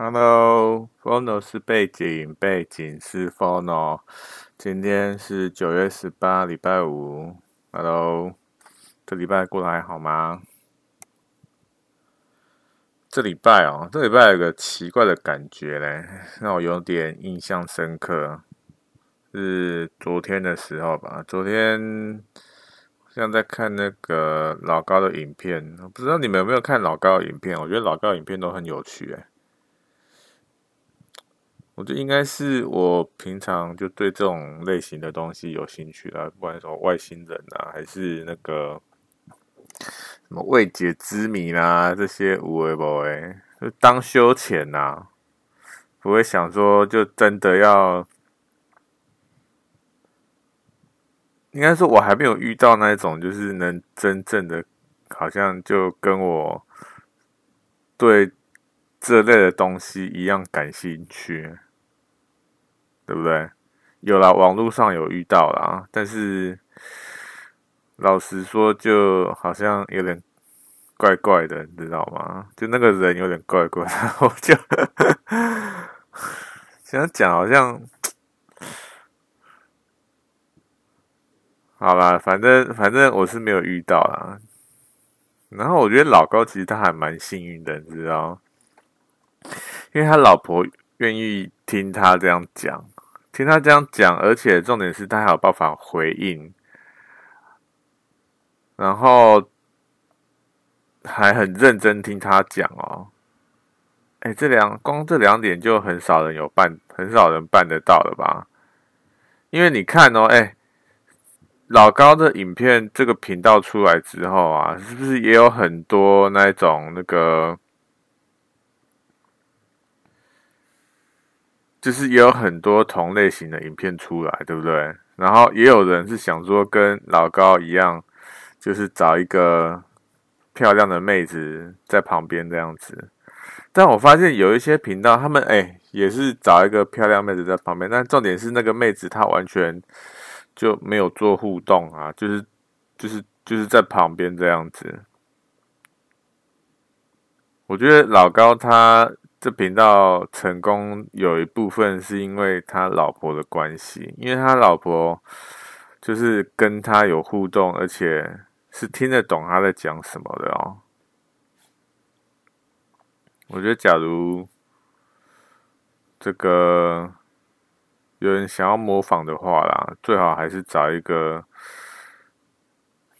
Hello，Phono 是背景，背景是 Phono。今天是九月十八，礼拜五。Hello，这礼拜过得还好吗？这礼拜哦，这礼拜有个奇怪的感觉嘞，让我有点印象深刻。是昨天的时候吧，昨天像在看那个老高的影片，不知道你们有没有看老高的影片？我觉得老高的影片都很有趣，哎。我觉得应该是我平常就对这种类型的东西有兴趣啦，不管什么外星人啊，还是那个什么未解之谜啦，这些无为不为，就当休闲呐，不会想说就真的要，应该说我还没有遇到那种就是能真正的，好像就跟我对这类的东西一样感兴趣。对不对？有啦，网络上有遇到啦，但是老实说，就好像有点怪怪的，你知道吗？就那个人有点怪怪的，我就 想讲，好像 好啦，反正反正我是没有遇到啦。然后我觉得老高其实他还蛮幸运的，你知道，因为他老婆愿意听他这样讲。听他这样讲，而且重点是他还有办法回应，然后还很认真听他讲哦。哎，这两光这两点就很少人有办，很少人办得到了吧？因为你看哦，哎，老高的影片这个频道出来之后啊，是不是也有很多那种那个？就是也有很多同类型的影片出来，对不对？然后也有人是想说跟老高一样，就是找一个漂亮的妹子在旁边这样子。但我发现有一些频道，他们哎也是找一个漂亮妹子在旁边，但重点是那个妹子她完全就没有做互动啊，就是就是就是在旁边这样子。我觉得老高他。这频道成功有一部分是因为他老婆的关系，因为他老婆就是跟他有互动，而且是听得懂他在讲什么的哦。我觉得，假如这个有人想要模仿的话啦，最好还是找一个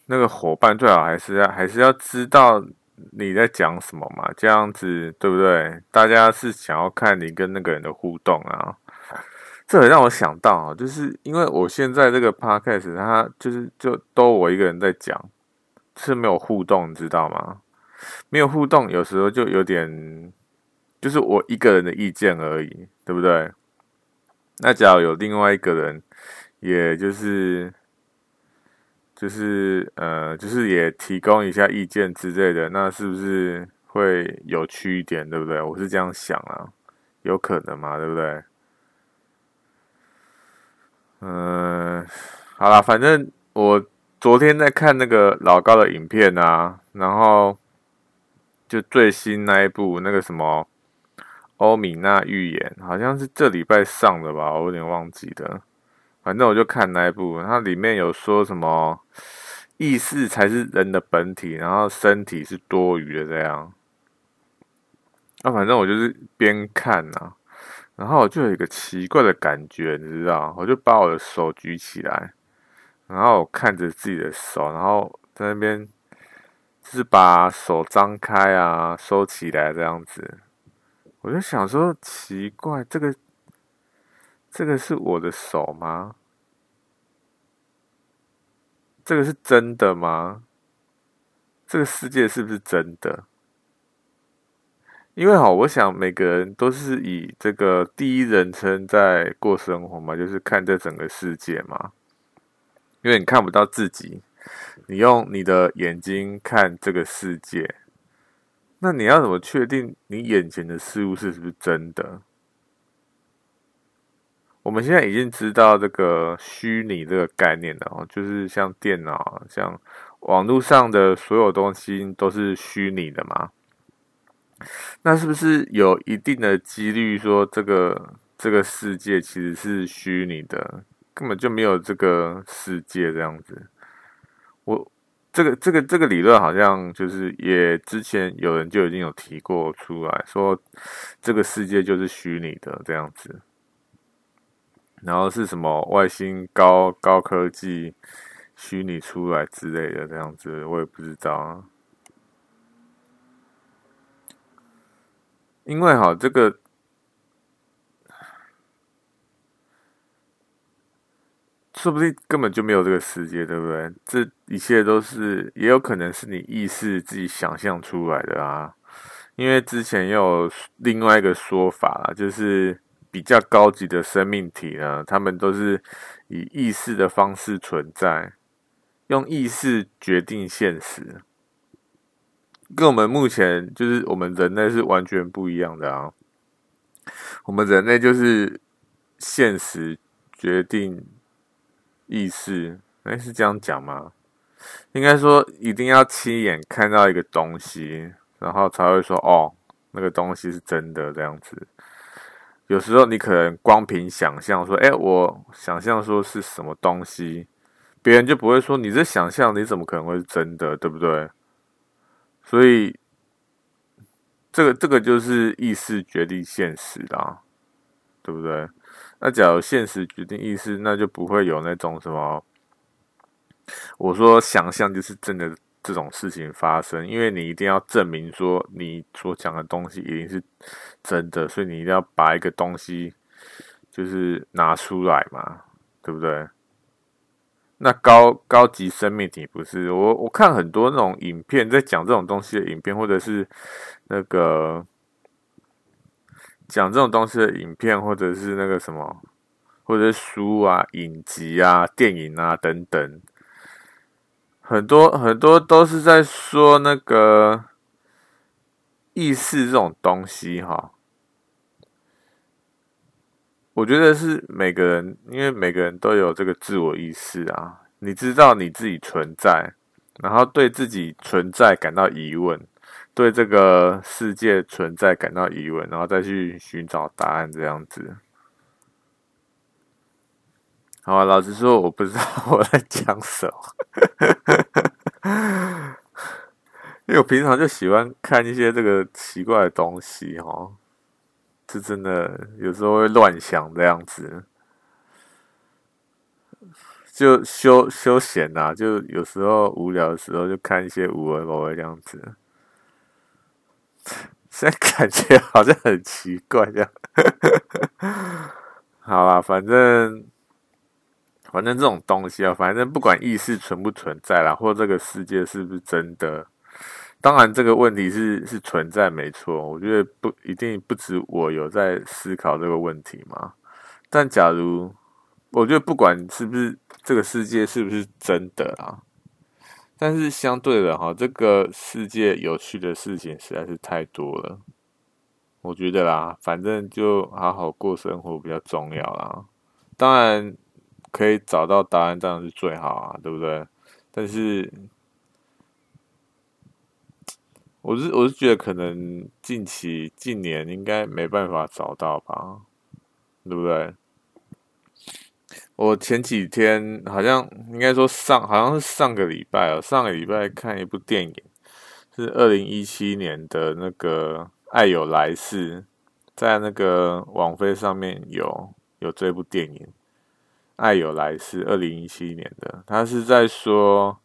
那个伙伴，最好还是要还是要知道。你在讲什么嘛？这样子对不对？大家是想要看你跟那个人的互动啊。这很让我想到啊，就是因为我现在这个 podcast，它就是就都我一个人在讲，是没有互动，你知道吗？没有互动，有时候就有点，就是我一个人的意见而已，对不对？那假如有另外一个人，也就是。就是呃，就是也提供一下意见之类的，那是不是会有趣一点，对不对？我是这样想啊，有可能嘛，对不对？嗯、好啦，反正我昨天在看那个老高的影片啊，然后就最新那一部那个什么《欧米娜预言》，好像是这礼拜上的吧，我有点忘记了。反正我就看那一部，它里面有说什么意识才是人的本体，然后身体是多余的这样。那反正我就是边看呐，然后我就有一个奇怪的感觉，你知道？我就把我的手举起来，然后我看着自己的手，然后在那边就是把手张开啊，收起来这样子。我就想说，奇怪，这个。这个是我的手吗？这个是真的吗？这个世界是不是真的？因为哈，我想每个人都是以这个第一人称在过生活嘛，就是看这整个世界嘛。因为你看不到自己，你用你的眼睛看这个世界，那你要怎么确定你眼前的事物是不是真的？我们现在已经知道这个虚拟这个概念了哦，就是像电脑、像网络上的所有东西都是虚拟的嘛。那是不是有一定的几率说这个这个世界其实是虚拟的，根本就没有这个世界这样子？我这个这个这个理论好像就是也之前有人就已经有提过出来说，这个世界就是虚拟的这样子，然后是什么外星高高科技虚拟出来之类的这样子，我也不知道啊。因为哈，这个说不定根本就没有这个世界，对不对？这一切都是，也有可能是你意识自己想象出来的啊。因为之前也有另外一个说法啦，就是比较高级的生命体呢，他们都是以意识的方式存在，用意识决定现实。跟我们目前就是我们人类是完全不一样的啊！我们人类就是现实决定意识，哎，是这样讲吗？应该说一定要亲眼看到一个东西，然后才会说哦，那个东西是真的这样子。有时候你可能光凭想象说，哎，我想象说是什么东西，别人就不会说你这想象，你怎么可能会是真的，对不对？所以，这个这个就是意识决定现实啦，对不对？那假如现实决定意识，那就不会有那种什么，我说想象就是真的这种事情发生，因为你一定要证明说你所讲的东西一定是真的，所以你一定要把一个东西就是拿出来嘛，对不对？那高高级生命体不是我，我看很多那种影片，在讲这种东西的影片，或者是那个讲这种东西的影片，或者是那个什么，或者是书啊、影集啊、电影啊等等，很多很多都是在说那个意识这种东西哈。我觉得是每个人，因为每个人都有这个自我意识啊。你知道你自己存在，然后对自己存在感到疑问，对这个世界存在感到疑问，然后再去寻找答案，这样子。好啊，老实说，我不知道我在讲什么，因为我平常就喜欢看一些这个奇怪的东西，哦。是真的，有时候会乱想这样子，就休休闲呐，就有时候无聊的时候就看一些无为无为这样子，现在感觉好像很奇怪这样。好啦，反正反正这种东西啊，反正不管意识存不存在啦，或这个世界是不是真的。当然，这个问题是是存在没错，我觉得不一定不止我有在思考这个问题嘛。但假如我觉得不管是不是这个世界是不是真的啊，但是相对的哈，这个世界有趣的事情实在是太多了。我觉得啦，反正就好好过生活比较重要啦。当然可以找到答案，当然是最好啊，对不对？但是。我是我是觉得可能近期近年应该没办法找到吧，对不对？我前几天好像应该说上好像是上个礼拜哦，上个礼拜看一部电影，是二零一七年的那个《爱有来世》，在那个网飞上面有有这部电影《爱有来世》，二零一七年的，他是在说。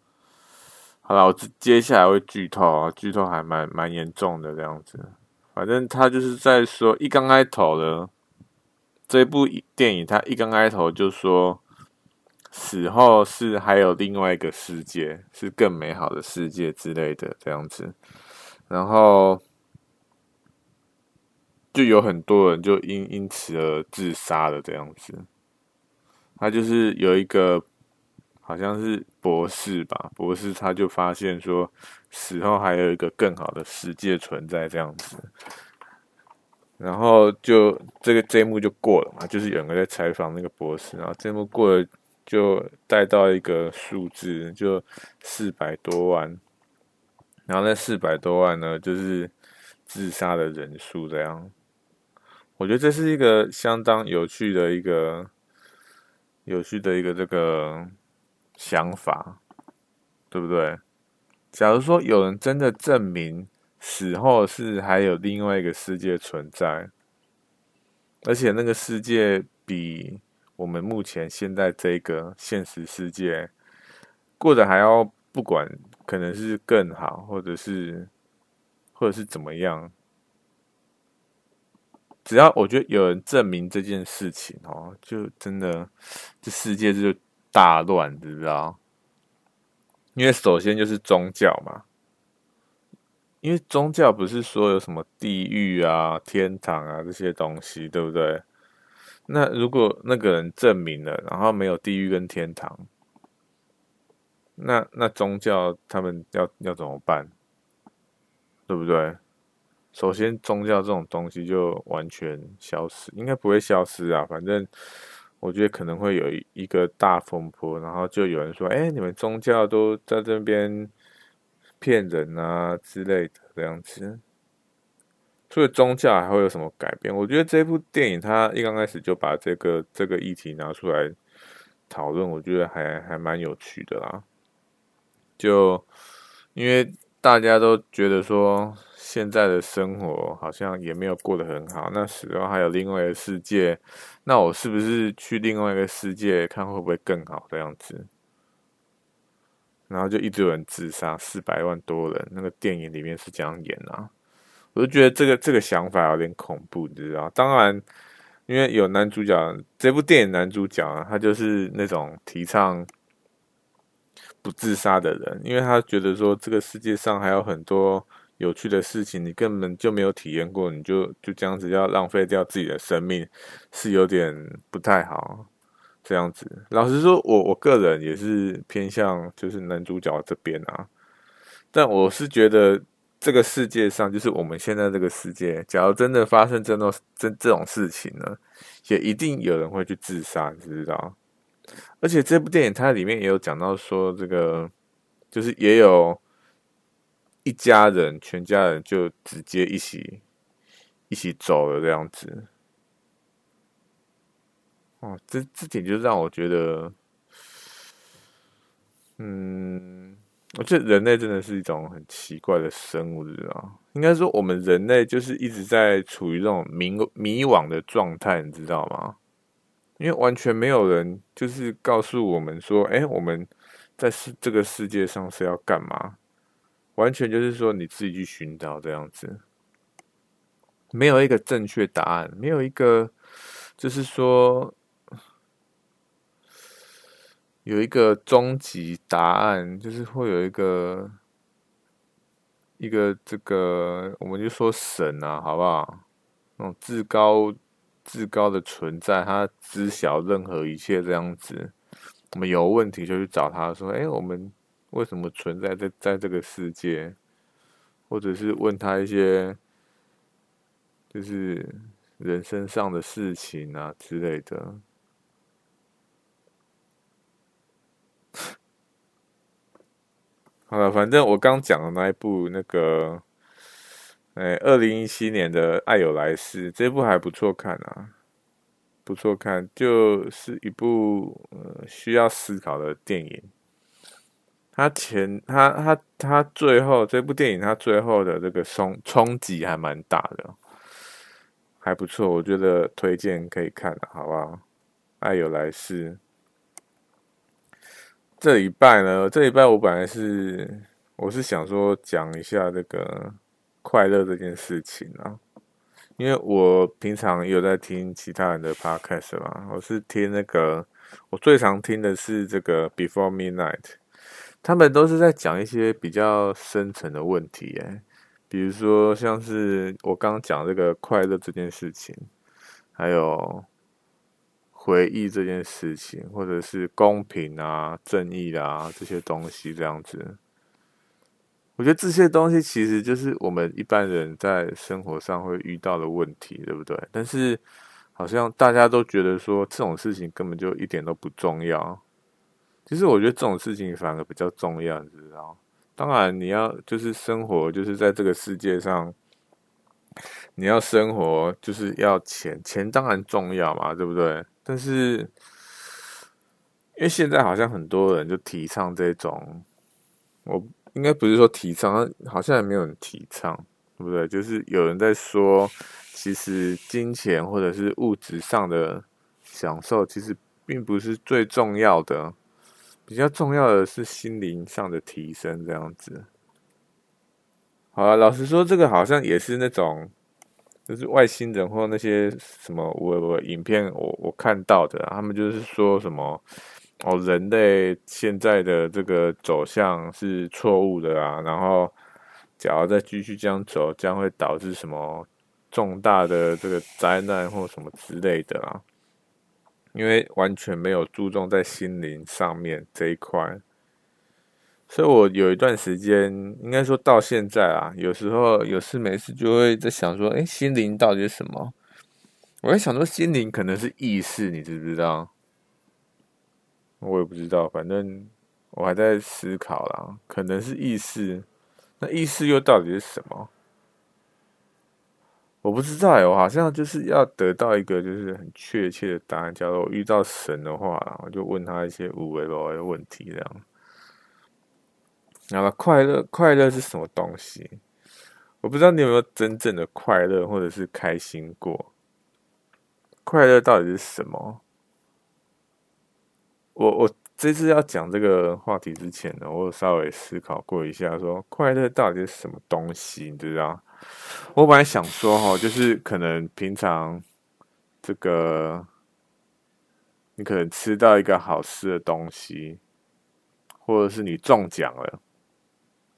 好了，我接下来会剧透啊，剧透还蛮蛮严重的这样子。反正他就是在说，一刚开头的这部电影，他一刚开头就说，死后是还有另外一个世界，是更美好的世界之类的这样子。然后就有很多人就因因此而自杀了这样子。他就是有一个。好像是博士吧，博士他就发现说，死后还有一个更好的世界存在这样子，然后就这个这一幕就过了嘛，就是有人在采访那个博士，然后这一幕过了就带到一个数字，就四百多万，然后那四百多万呢，就是自杀的人数这样。我觉得这是一个相当有趣的一个有趣的一个这个想法，对不对？假如说有人真的证明死后是还有另外一个世界存在，而且那个世界比我们目前现在这个现实世界过得还要不管可能是更好，或者是或者是怎么样。只要我觉得有人证明这件事情哦，就真的这世界就大乱，知不知道？因为首先就是宗教嘛，因为宗教不是说有什么地狱啊、天堂啊这些东西，对不对？那如果那个人证明了，然后没有地狱跟天堂，那那宗教他们要要怎么办？对不对？首先，宗教这种东西就完全消失，应该不会消失啊。反正我觉得可能会有一个大风波，然后就有人说：“哎，你们宗教都在这边骗人啊之类的这样子。”所以宗教还会有什么改变？我觉得这部电影它一刚开始就把这个这个议题拿出来讨论，我觉得还还蛮有趣的啦。就因为大家都觉得说。现在的生活好像也没有过得很好，那时候还有另外一个世界，那我是不是去另外一个世界看会不会更好这样子？然后就一直有人自杀，四百万多人，那个电影里面是这样演啊，我就觉得这个这个想法有点恐怖，你知道？当然，因为有男主角，这部电影男主角啊，他就是那种提倡不自杀的人，因为他觉得说这个世界上还有很多。有趣的事情，你根本就没有体验过，你就就这样子要浪费掉自己的生命，是有点不太好。这样子，老实说，我我个人也是偏向就是男主角这边啊。但我是觉得这个世界上，就是我们现在这个世界，假如真的发生这种这这种事情呢，也一定有人会去自杀，你知道？而且这部电影它里面也有讲到说，这个就是也有。一家人，全家人就直接一起一起走了这样子。哦，这这点就让我觉得，嗯，我觉得人类真的是一种很奇怪的生物，知道？应该说，我们人类就是一直在处于这种迷迷惘的状态，你知道吗？因为完全没有人就是告诉我们说，哎，我们在世这个世界上是要干嘛？完全就是说你自己去寻找这样子，没有一个正确答案，没有一个就是说有一个终极答案，就是会有一个一个这个，我们就说神啊，好不好？那种至高至高的存在，他知晓任何一切这样子。我们有问题就去找他说：“哎，我们。”为什么存在在在这个世界？或者是问他一些，就是人生上的事情啊之类的。好了，反正我刚讲的那一部那个，哎，二零一七年的《爱有来世》这部还不错看啊，不错看，就是一部呃需要思考的电影。他前他他他最后这部电影，他最后的这个冲冲击还蛮大的，还不错，我觉得推荐可以看，好不好？爱有来世。这礼拜呢，这礼拜我本来是我是想说讲一下这个快乐这件事情啊，因为我平常有在听其他人的 podcast 嘛，我是听那个我最常听的是这个 Before Midnight。他们都是在讲一些比较深层的问题，哎，比如说像是我刚刚讲这个快乐这件事情，还有回忆这件事情，或者是公平啊、正义啊这些东西，这样子。我觉得这些东西其实就是我们一般人在生活上会遇到的问题，对不对？但是好像大家都觉得说这种事情根本就一点都不重要。其实我觉得这种事情反而比较重要，你知道？当然，你要就是生活，就是在这个世界上，你要生活就是要钱，钱当然重要嘛，对不对？但是因为现在好像很多人就提倡这种，我应该不是说提倡，好像也没有人提倡，对不对？就是有人在说，其实金钱或者是物质上的享受，其实并不是最重要的，比较重要的是心灵上的提升，这样子。好了，老实说，这个好像也是那种，就是外星人或那些什么我我影片我我看到的，他们就是说什么哦，人类现在的这个走向是错误的啊，然后假如再继续这样走，将会导致什么重大的这个灾难或什么之类的啊，因为完全没有注重在心灵上面这一块。所以，我有一段时间，应该说到现在啊，有时候有事没事就会在想说，哎，心灵到底是什么？我在想说，心灵可能是意识，你知不知道？我也不知道，反正我还在思考啦，可能是意识。那意识又到底是什么？我不知道哎，我好像就是要得到一个就是很确切的答案。假如我遇到神的话，我就问他一些无为的问题，这样。然后快乐，快乐是什么东西？我不知道你有没有真正的快乐，或者是开心过。快乐到底是什么？我我这次要讲这个话题之前呢，我有稍微思考过一下，说快乐到底是什么东西？你知道？我本来想说哈，就是可能平常这个你可能吃到一个好吃的东西，或者是你中奖了。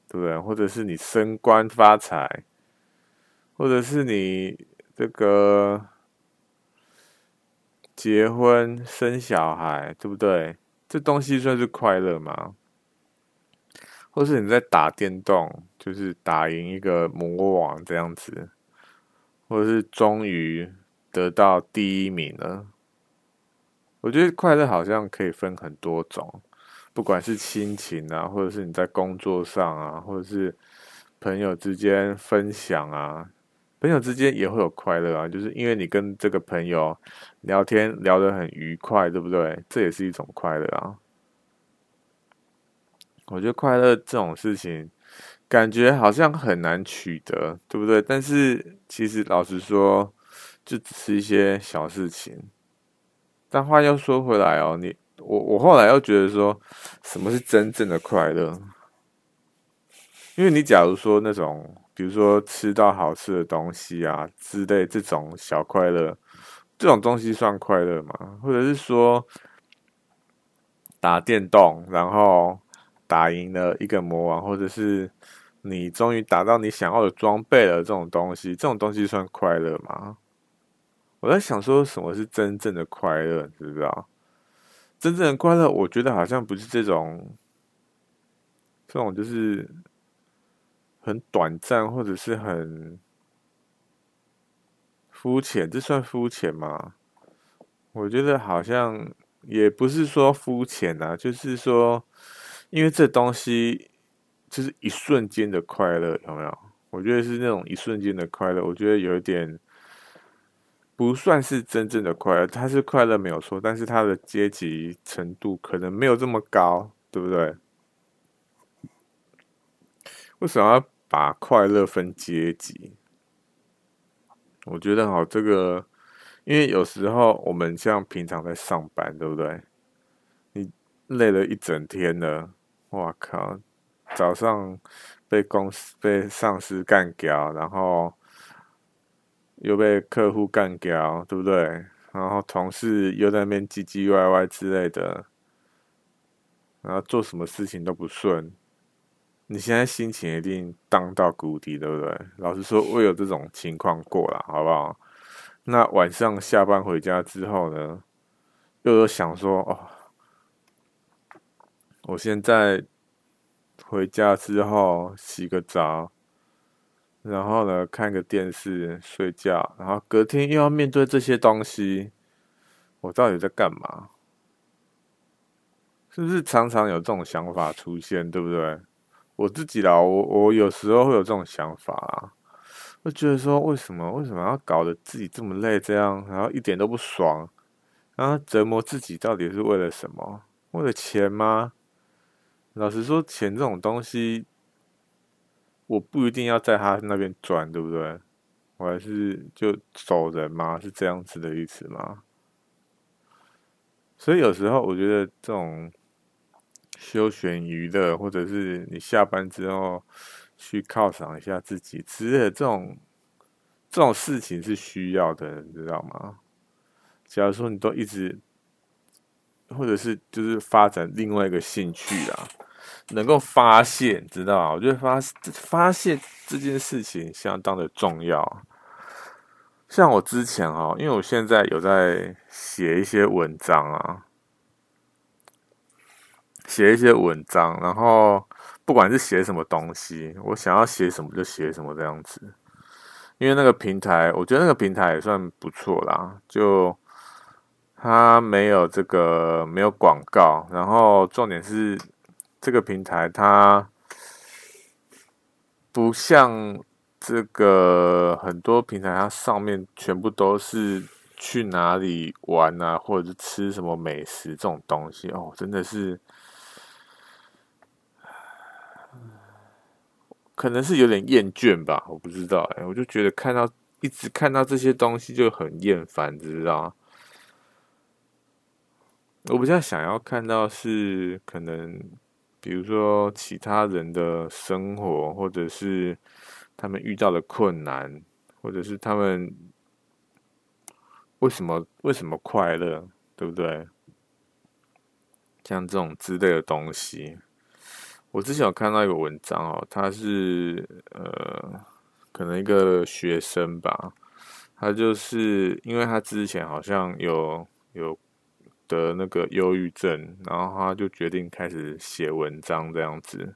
对不对？或者是你升官发财，或者是你这个结婚生小孩，对不对？这东西算是快乐吗？或是你在打电动，就是打赢一个魔王这样子，或者是终于得到第一名了？我觉得快乐好像可以分很多种。不管是亲情啊，或者是你在工作上啊，或者是朋友之间分享啊，朋友之间也会有快乐啊，就是因为你跟这个朋友聊天聊得很愉快，对不对？这也是一种快乐啊。我觉得快乐这种事情，感觉好像很难取得，对不对？但是其实老实说，就只是一些小事情。但话又说回来哦，你。我我后来又觉得说，什么是真正的快乐？因为你假如说那种，比如说吃到好吃的东西啊之类这种小快乐，这种东西算快乐吗？或者是说打电动，然后打赢了一个魔王，或者是你终于打到你想要的装备了，这种东西，这种东西算快乐吗？我在想说，什么是真正的快乐？知不知道？真正的快乐，我觉得好像不是这种，这种就是很短暂，或者是很肤浅。这算肤浅吗？我觉得好像也不是说肤浅啊，就是说，因为这东西就是一瞬间的快乐，有没有？我觉得是那种一瞬间的快乐，我觉得有一点。不算是真正的快乐，它是快乐没有错，但是它的阶级程度可能没有这么高，对不对？为什么要把快乐分阶级？我觉得好，这个，因为有时候我们像平常在上班，对不对？你累了一整天了，哇靠！早上被公司被上司干掉，然后。又被客户干掉，对不对？然后同事又在那边唧唧歪歪之类的，然后做什么事情都不顺。你现在心情一定荡到谷底，对不对？老实说，我有这种情况过了，好不好？那晚上下班回家之后呢，又有想说，哦，我现在回家之后洗个澡。然后呢，看个电视，睡觉，然后隔天又要面对这些东西，我到底在干嘛？是不是常常有这种想法出现，对不对？我自己啦，我我有时候会有这种想法啊。会觉得说，为什么为什么要搞得自己这么累，这样，然后一点都不爽，然后折磨自己，到底是为了什么？为了钱吗？老实说，钱这种东西，我不一定要在他那边赚，对不对？我还是就走人吗？是这样子的意思吗？所以有时候我觉得这种休闲娱乐，或者是你下班之后去犒赏一下自己之类的这种这种事情是需要的，你知道吗？假如说你都一直，或者是就是发展另外一个兴趣啊，能够发泄，知道吗？我觉得发发泄这件事情相当的重要。像我之前哦，因为我现在有在写一些文章啊，写一些文章，然后不管是写什么东西，我想要写什么就写什么这样子。因为那个平台，我觉得那个平台也算不错啦，就它没有这个没有广告，然后重点是这个平台它不像。这个很多平台，它上面全部都是去哪里玩啊，或者是吃什么美食这种东西哦，真的是，可能是有点厌倦吧，我不知道哎，我就觉得看到一直看到这些东西就很厌烦，知道吗？我比较想要看到是可能，比如说其他人的生活，或者是。他们遇到的困难，或者是他们为什么为什么快乐，对不对？像这种之类的东西，我之前有看到一个文章哦，他是呃，可能一个学生吧，他就是因为他之前好像有有得那个忧郁症，然后他就决定开始写文章这样子。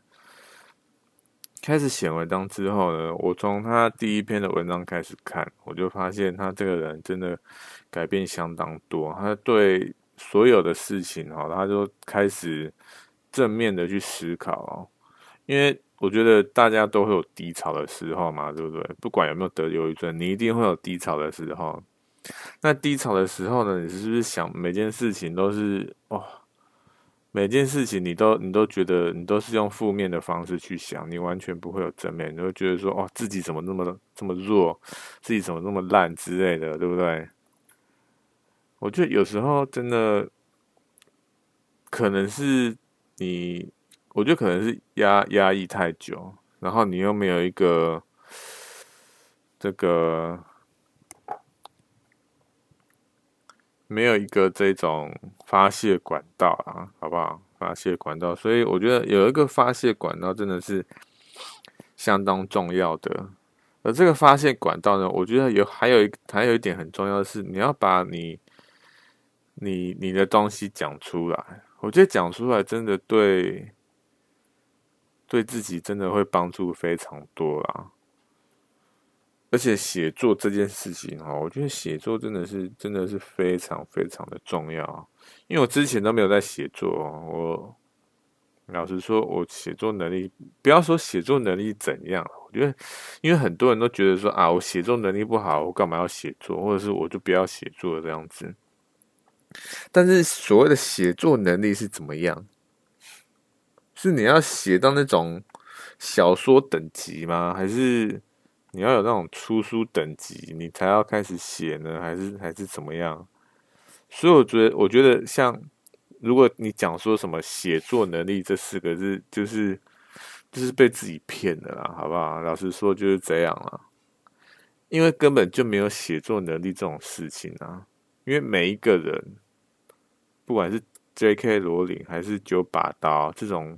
开始写文章之后呢，我从他第一篇的文章开始看，我就发现他这个人真的改变相当多。他对所有的事情哈，他就开始正面的去思考。因为我觉得大家都会有低潮的时候嘛，对不对？不管有没有得忧郁症，你一定会有低潮的时候。那低潮的时候呢，你是不是想每件事情都是哦？每件事情你都你都觉得你都是用负面的方式去想，你完全不会有正面，你会觉得说哦，自己怎么那么这么弱，自己怎么那么烂之类的，对不对？我觉得有时候真的可能是你，我觉得可能是压压抑太久，然后你又没有一个这个。没有一个这种发泄管道啊，好不好？发泄管道，所以我觉得有一个发泄管道真的是相当重要的。而这个发泄管道呢，我觉得有还有一还有一点很重要的是，你要把你你你的东西讲出来。我觉得讲出来真的对对自己真的会帮助非常多啦。而且写作这件事情哈，我觉得写作真的是真的是非常非常的重要。因为我之前都没有在写作，我老实说，我写作能力不要说写作能力怎样，我觉得因为很多人都觉得说啊，我写作能力不好，我干嘛要写作，或者是我就不要写作这样子。但是所谓的写作能力是怎么样？是你要写到那种小说等级吗？还是？你要有那种出书等级，你才要开始写呢，还是还是怎么样？所以我觉得，我觉得像如果你讲说什么写作能力这四个字，就是就是被自己骗的啦，好不好？老实说就是这样啦，因为根本就没有写作能力这种事情啊。因为每一个人，不管是 J.K. 罗琳还是九把刀这种，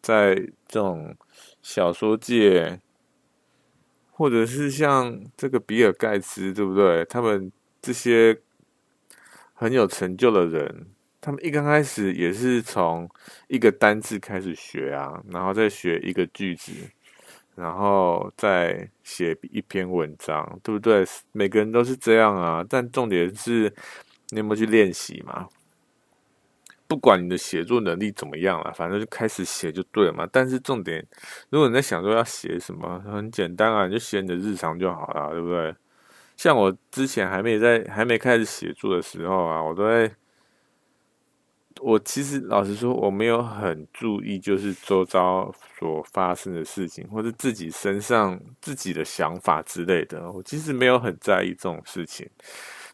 在这种小说界。或者是像这个比尔盖茨，对不对？他们这些很有成就的人，他们一刚开始也是从一个单字开始学啊，然后再学一个句子，然后再写一篇文章，对不对？每个人都是这样啊。但重点是你有没有去练习嘛？不管你的写作能力怎么样了，反正就开始写就对了嘛。但是重点，如果你在想说要写什么，很简单啊，你就写你的日常就好了，对不对？像我之前还没在还没开始写作的时候啊，我都在。我其实老实说，我没有很注意，就是周遭所发生的事情，或者自己身上自己的想法之类的。我其实没有很在意这种事情。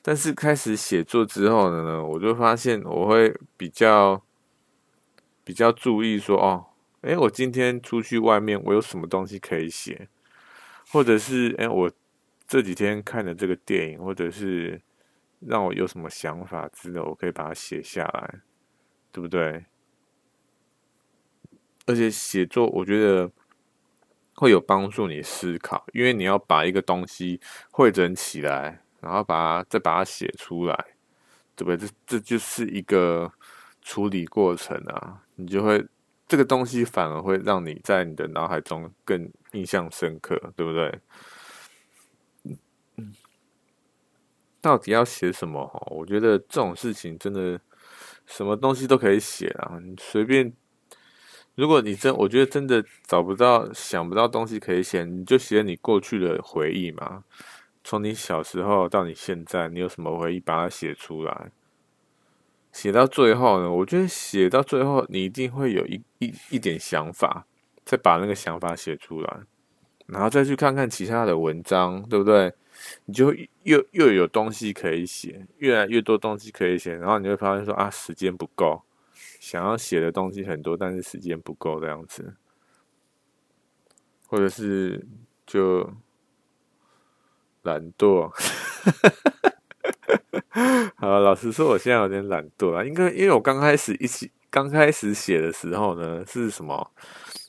但是开始写作之后呢，我就发现我会比较比较注意说，哦，诶，我今天出去外面，我有什么东西可以写，或者是诶，我这几天看的这个电影，或者是让我有什么想法之类的，我可以把它写下来。对不对？而且写作，我觉得会有帮助你思考，因为你要把一个东西汇整起来，然后把它再把它写出来，对不对？这这就是一个处理过程啊，你就会这个东西反而会让你在你的脑海中更印象深刻，对不对？到底要写什么？哈，我觉得这种事情真的。什么东西都可以写啊，你随便。如果你真，我觉得真的找不到、想不到东西可以写，你就写你过去的回忆嘛。从你小时候到你现在，你有什么回忆，把它写出来。写到最后呢，我觉得写到最后，你一定会有一一一点想法，再把那个想法写出来，然后再去看看其他的文章，对不对？你就又又有东西可以写，越来越多东西可以写，然后你会发现说啊，时间不够，想要写的东西很多，但是时间不够这样子，或者是就懒惰。好，老实说，我现在有点懒惰啊，应该因为我刚开始一起刚开始写的时候呢，是什么？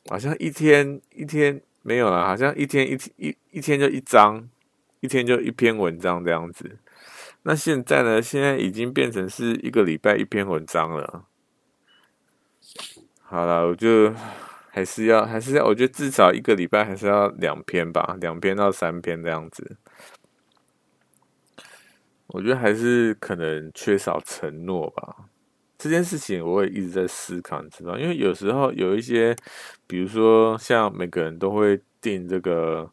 好像一天一天没有了，好像一天一一一天就一张。一天就一篇文章这样子，那现在呢？现在已经变成是一个礼拜一篇文章了。好了，我就还是要，还是要，我觉得至少一个礼拜还是要两篇吧，两篇到三篇这样子。我觉得还是可能缺少承诺吧。这件事情我也一直在思考，你知道，因为有时候有一些，比如说像每个人都会定这个。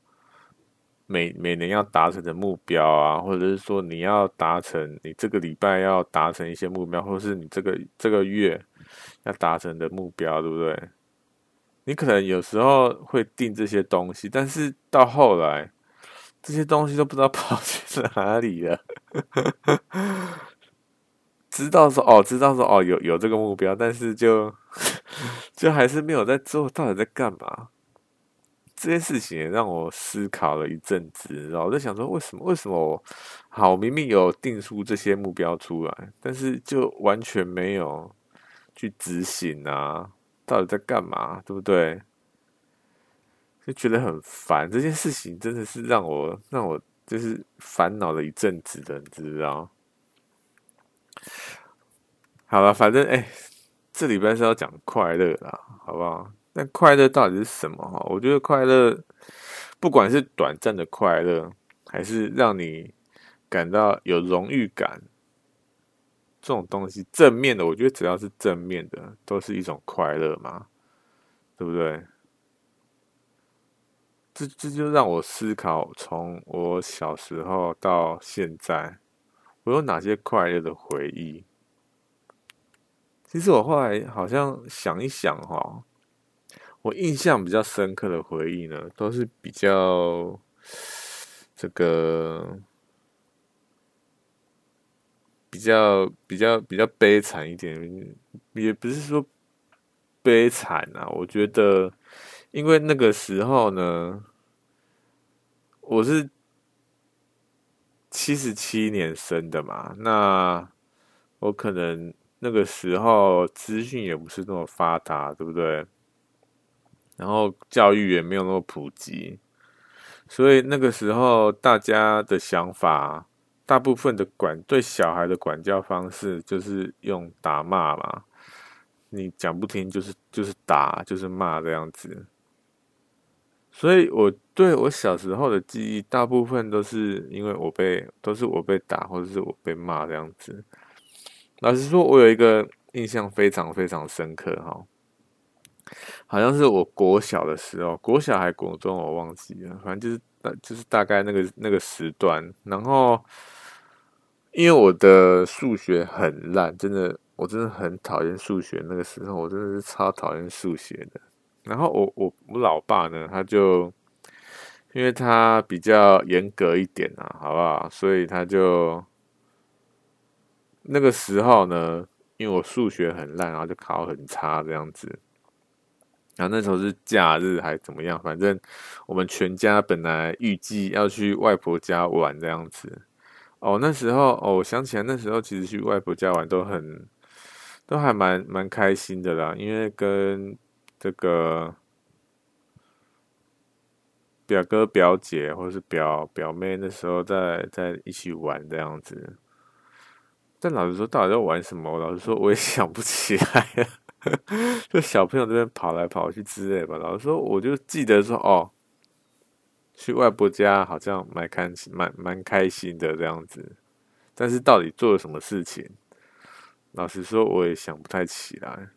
每每年要达成的目标啊，或者是说你要达成，你这个礼拜要达成一些目标，或者是你这个这个月要达成的目标，对不对？你可能有时候会定这些东西，但是到后来这些东西都不知道 跑去哪里了。知道说哦，知道说哦，有有这个目标，但是就 就还是没有在做，到底在干嘛？这件事情也让我思考了一阵子，然后我在想说，为什么？为什么我好明明有定出这些目标出来，但是就完全没有去执行啊？到底在干嘛？对不对？就觉得很烦。这件事情真的是让我让我就是烦恼了一阵子的，你知道？好了，反正哎，这礼拜是要讲快乐啦，好不好？那快乐到底是什么？哈，我觉得快乐，不管是短暂的快乐，还是让你感到有荣誉感，这种东西正面的，我觉得只要是正面的，都是一种快乐嘛，对不对？这这就让我思考，从我小时候到现在，我有哪些快乐的回忆？其实我后来好像想一想，哈。我印象比较深刻的回忆呢，都是比较这个比较比较比较悲惨一点，也不是说悲惨啊。我觉得，因为那个时候呢，我是七十七年生的嘛，那我可能那个时候资讯也不是那么发达，对不对？然后教育也没有那么普及，所以那个时候大家的想法，大部分的管对小孩的管教方式就是用打骂嘛，你讲不听就是就是打就是骂这样子。所以我对我小时候的记忆，大部分都是因为我被都是我被打或者是我被骂这样子。老实说，我有一个印象非常非常深刻哈。好像是我国小的时候，国小还国中我忘记了，反正就是大就是大概那个那个时段。然后因为我的数学很烂，真的我真的很讨厌数学。那个时候我真的是超讨厌数学的。然后我我我老爸呢，他就因为他比较严格一点啊，好不好？所以他就那个时候呢，因为我数学很烂，然后就考很差这样子。然后那时候是假日还怎么样？反正我们全家本来预计要去外婆家玩这样子。哦，那时候哦，我想起来那时候其实去外婆家玩都很都还蛮蛮开心的啦，因为跟这个表哥表姐或者是表表妹那时候在在一起玩这样子，但老实说，到底在玩什么？老实说，我也 想不起来了。就小朋友这边跑来跑去之类吧。老实说，我就记得说，哦，去外婆家好像蛮开心，蛮蛮开心的这样子。但是到底做了什么事情？老实说，我也想不太起来。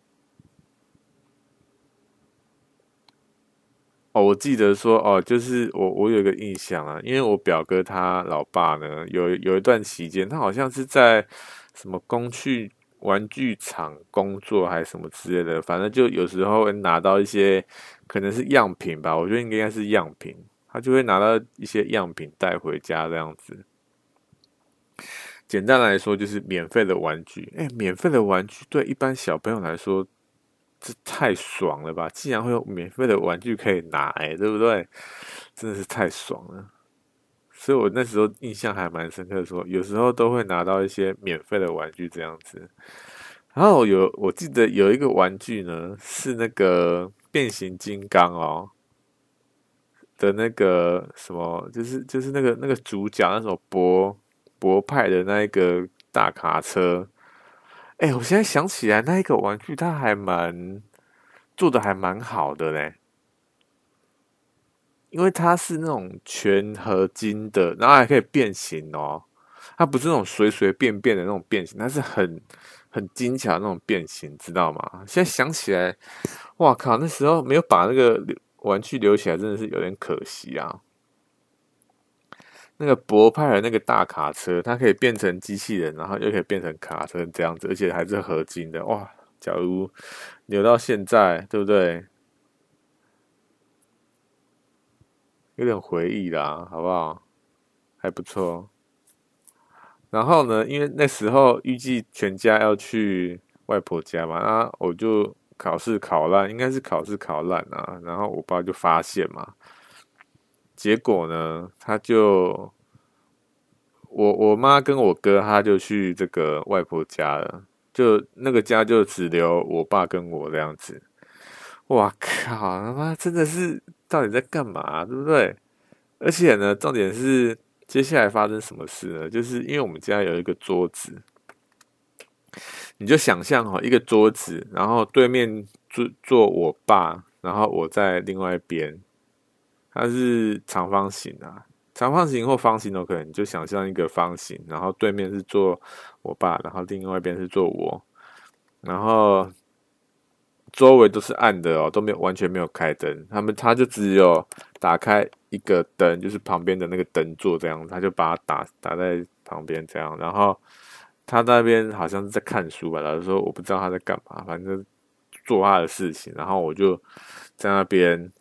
哦，我记得说哦，就是我我有一个印象啊，因为我表哥他老爸呢，有有一段期间，他好像是在什么工具玩具厂工作还是什么之类的，反正就有时候会拿到一些可能是样品吧，我觉得应该是样品，他就会拿到一些样品带回家这样子。简单来说，就是免费的玩具。哎，免费的玩具对一般小朋友来说。这太爽了吧！竟然会有免费的玩具可以拿，哎，对不对？真的是太爽了。所以我那时候印象还蛮深刻的，说有时候都会拿到一些免费的玩具这样子。然后有，我记得有一个玩具呢，是那个变形金刚哦的那个什么，就是就是那个那个主角那种博博派的那一个大卡车。哎、我现在想起来，那一个玩具它还蛮做的还蛮好的嘞，因为它是那种全合金的，然后还可以变形哦。它不是那种随随便便的那种变形，它是很很精巧的那种变形，知道吗？现在想起来，哇靠，那时候没有把那个玩具留起来，真的是有点可惜啊。那个博派的那个大卡车，它可以变成机器人，然后又可以变成卡车这样子，而且还是合金的哇！假如留到现在，对不对？有点回忆啦，好不好？还不错。然后呢，因为那时候预计全家要去外婆家嘛，那我就考试考烂，应该是考试考烂啊。然后我爸就发现嘛。结果呢，他就我我妈跟我哥，他就去这个外婆家了，就那个家就只留我爸跟我这样子。哇靠！他妈真的是到底在干嘛，对不对？而且呢，重点是接下来发生什么事呢？就是因为我们家有一个桌子，你就想象哈，一个桌子，然后对面坐坐我爸，然后我在另外一边。它是长方形啊，长方形或方形都可以，你就想象一个方形，然后对面是坐我爸，然后另外一边是坐我，然后周围都是暗的哦，都没有完全没有开灯，他们他就只有打开一个灯，就是旁边的那个灯座这样，他就把它打打在旁边这样，然后他那边好像是在看书吧，老实说我不知道他在干嘛，反正做他的事情，然后我就在那边。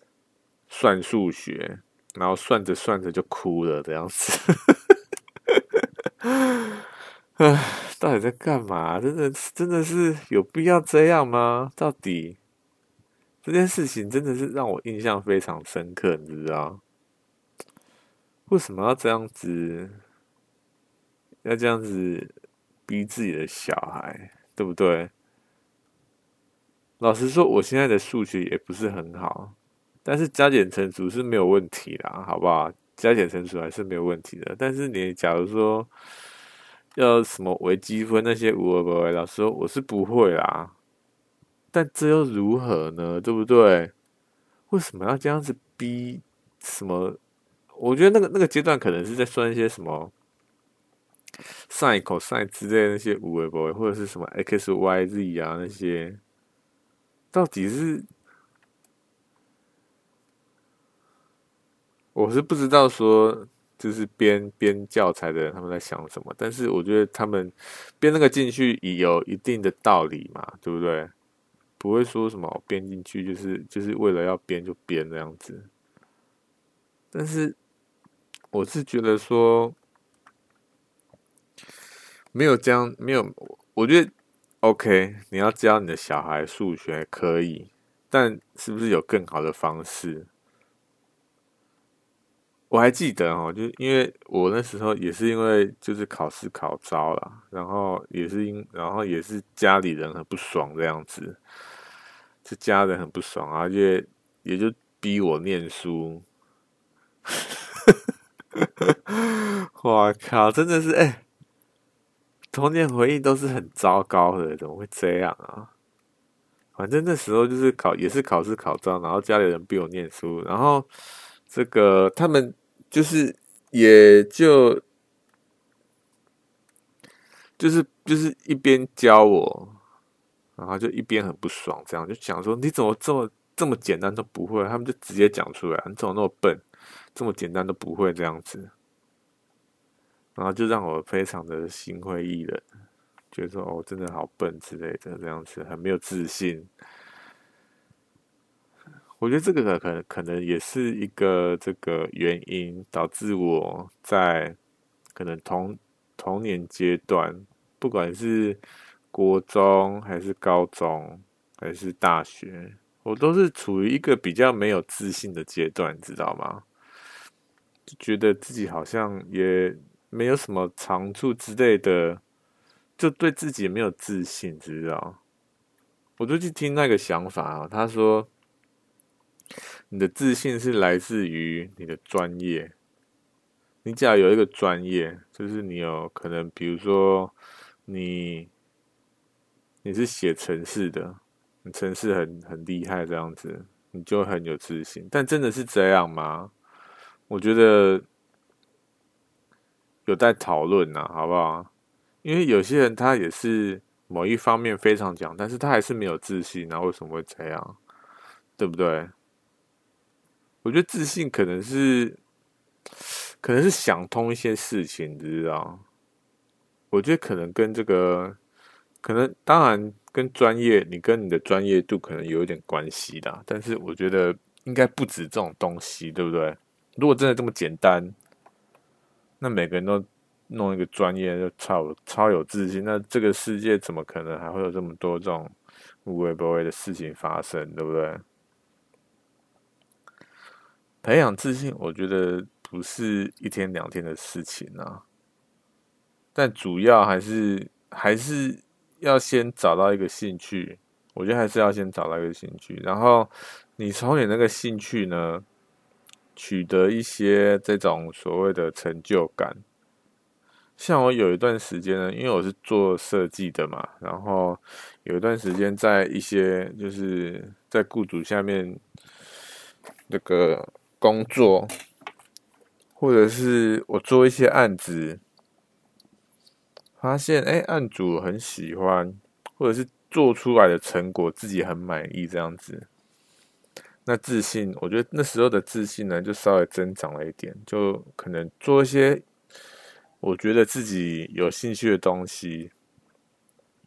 算数学，然后算着算着就哭了，这样子。唉，到底在干嘛？真的，真的是有必要这样吗？到底这件事情真的是让我印象非常深刻，你知道？为什么要这样子？要这样子逼自己的小孩，对不对？老实说，我现在的数学也不是很好。但是加减乘除是没有问题啦，好不好？加减乘除还是没有问题的。但是你假如说要什么微积分那些无为不为，老师说我是不会啦。但这又如何呢？对不对？为什么要这样子逼？什么？我觉得那个那个阶段可能是在算一些什么 sin、cos 之类那些五维波，或者是什么 x、y、z 啊那些，到底是？我是不知道说，就是编编教材的人他们在想什么，但是我觉得他们编那个进去也有一定的道理嘛，对不对？不会说什么编进去就是就是为了要编就编这样子。但是我是觉得说，没有这样，没有，我觉得 OK，你要教你的小孩数学可以，但是不是有更好的方式？我还记得哦，就因为我那时候也是因为就是考试考糟了，然后也是因，然后也是家里人很不爽这样子，就家人很不爽，而且也就逼我念书。我靠，真的是哎、童年回忆都是很糟糕的，怎么会这样啊？反正那时候就是考，也是考试考糟，然后家里人逼我念书，然后这个他们。就是，也就，就是就是一边教我，然后就一边很不爽，这样就想说，你怎么这么这么简单都不会？他们就直接讲出来，你怎么那么笨，这么简单都不会这样子，然后就让我非常的心灰意冷，觉得说哦，真的好笨之类的，这样子很没有自信。我觉得这个可能可能也是一个这个原因，导致我在可能童童年阶段，不管是国中还是高中还是大学，我都是处于一个比较没有自信的阶段，知道吗？就觉得自己好像也没有什么长处之类的，就对自己没有自信，知道？我就去听那个想法啊，他说。你的自信是来自于你的专业。你只要有一个专业，就是你有可能，比如说你你是写城市的，你城市很很厉害，这样子你就很有自信。但真的是这样吗？我觉得有待讨论呐，好不好？因为有些人他也是某一方面非常强，但是他还是没有自信，那为什么会这样？对不对？我觉得自信可能是，可能是想通一些事情，你知道？我觉得可能跟这个，可能当然跟专业，你跟你的专业度可能有一点关系的。但是我觉得应该不止这种东西，对不对？如果真的这么简单，那每个人都弄一个专业就超超有自信，那这个世界怎么可能还会有这么多这种无微不微的事情发生，对不对？培养自信，我觉得不是一天两天的事情啊。但主要还是还是要先找到一个兴趣，我觉得还是要先找到一个兴趣，然后你从你那个兴趣呢，取得一些这种所谓的成就感。像我有一段时间呢，因为我是做设计的嘛，然后有一段时间在一些就是在雇主下面那个。工作，或者是我做一些案子，发现哎，案主很喜欢，或者是做出来的成果自己很满意，这样子，那自信，我觉得那时候的自信呢，就稍微增长了一点，就可能做一些我觉得自己有兴趣的东西，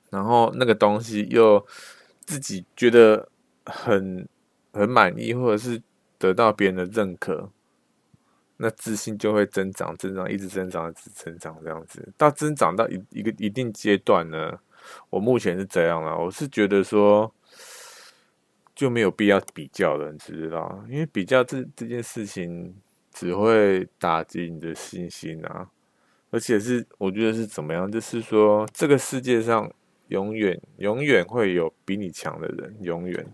然后那个东西又自己觉得很很满意，或者是。得到别人的认可，那自信就会增长，增长，一直增长，一直增长，这样子。到增长到一一个一定阶段呢，我目前是这样了。我是觉得说，就没有必要比较了，你知道？因为比较这这件事情只会打击你的信心啊，而且是我觉得是怎么样？就是说，这个世界上永远永远会有比你强的人，永远。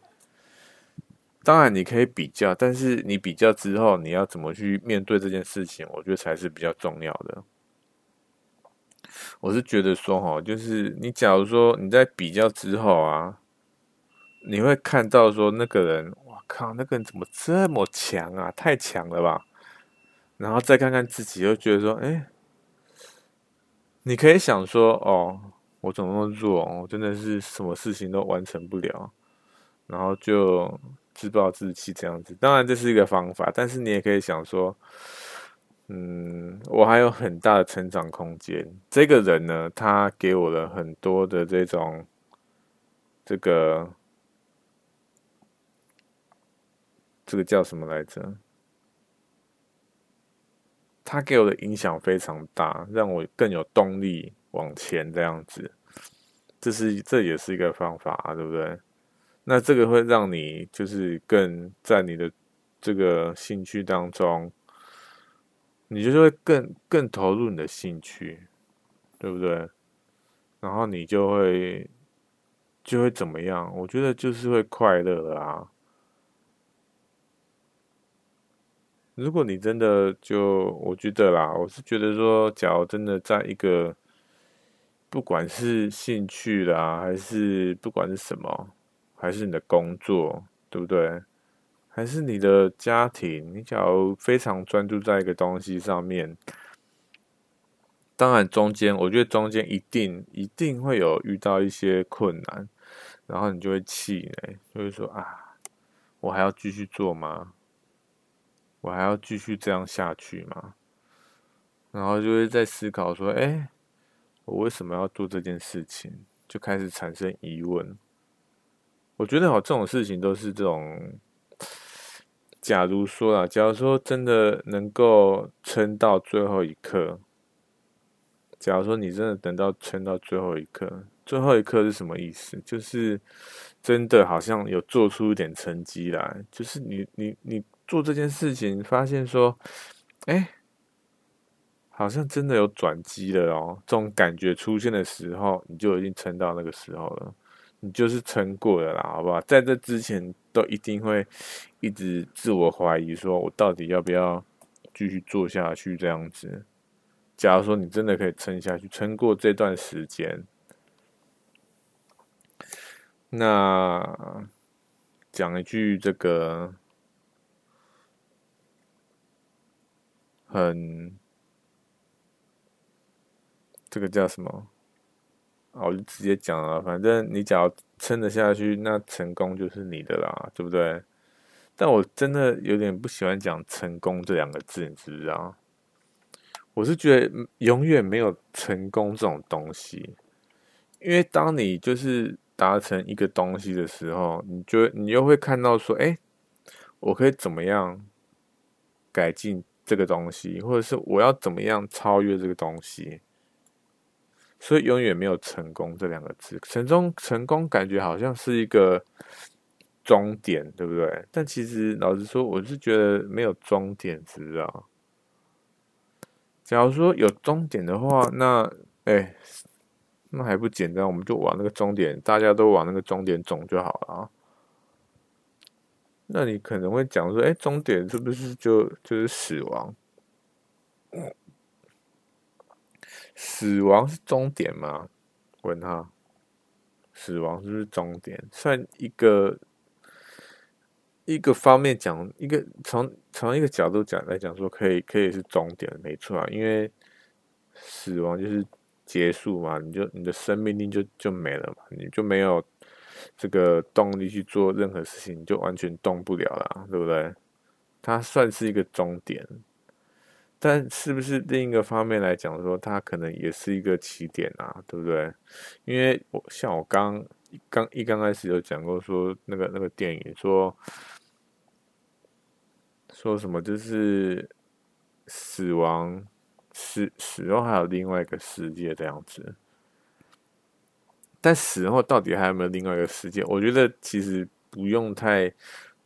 当然你可以比较，但是你比较之后，你要怎么去面对这件事情，我觉得才是比较重要的。我是觉得说，哈，就是你假如说你在比较之后啊，你会看到说那个人，哇靠，那个人怎么这么强啊？太强了吧！然后再看看自己，又觉得说，哎，你可以想说，哦，我怎么那么弱？我真的是什么事情都完成不了，然后就自暴自弃这样子。当然这是一个方法，但是你也可以想说，嗯，我还有很大的成长空间。这个人呢，他给我了很多的这种，这个，这个叫什么来着？他给我的影响非常大，让我更有动力往前这样子。这是这也是一个方法啊，对不对？那这个会让你就是更在你的这个兴趣当中，你就是会更更投入你的兴趣，对不对？然后你就会就会怎么样？我觉得就是会快乐啊。如果你真的就，我觉得啦，我是觉得说，假如真的在一个，不管是兴趣啦，还是不管是什么，还是你的工作，对不对？还是你的家庭，你假如非常专注在一个东西上面，当然中间，我觉得中间一定一定会有遇到一些困难，然后你就会气馁，就会说啊，我还要继续做吗？我还要继续这样下去吗？然后就会在思考说：“哎，我为什么要做这件事情？”就开始产生疑问。我觉得好，这种事情都是这种。假如说啊，假如说真的能够撑到最后一刻，假如说你真的等到撑到最后一刻，最后一刻是什么意思？就是真的好像有做出一点成绩来，就是你你你。做这件事情，发现说，哎，好像真的有转机了哦。这种感觉出现的时候，你就已经撑到那个时候了，你就是撑过了啦，好不好？在这之前，都一定会一直自我怀疑，说我到底要不要继续做下去？这样子，假如说你真的可以撑下去，撑过这段时间，那讲一句这个。很，这个叫什么？我就直接讲了，反正你只要撑得下去，那成功就是你的啦，对不对？但我真的有点不喜欢讲“成功”这两个字，你知不知道？我是觉得永远没有成功这种东西，因为当你就是达成一个东西的时候，你就你又会看到说，哎，我可以怎么样改进？这个东西，或者是我要怎么样超越这个东西，所以永远没有成功这两个字。成功，成功感觉好像是一个终点，对不对？但其实老实说，我是觉得没有终点，知不知道？假如说有终点的话，那哎，那还不简单？我们就往那个终点，大家都往那个终点走就好了啊。那你可能会讲说，哎，终点是不是就就是死亡？死亡是终点吗？问他，死亡是不是终点？算一个一个方面讲，一个从从一个角度讲来讲说，可以可以是终点，没错啊，因为死亡就是结束嘛，你就你的生命力就就没了嘛，你就没有。这个动力去做任何事情，你就完全动不了了，对不对？它算是一个终点，但是不是另一个方面来讲说，它可能也是一个起点啊，对不对？因为我像我刚刚一刚开始有讲过说，那个那个电影说说什么，就是死亡死死后还有另外一个世界这样子。但死后到底还有没有另外一个世界？我觉得其实不用太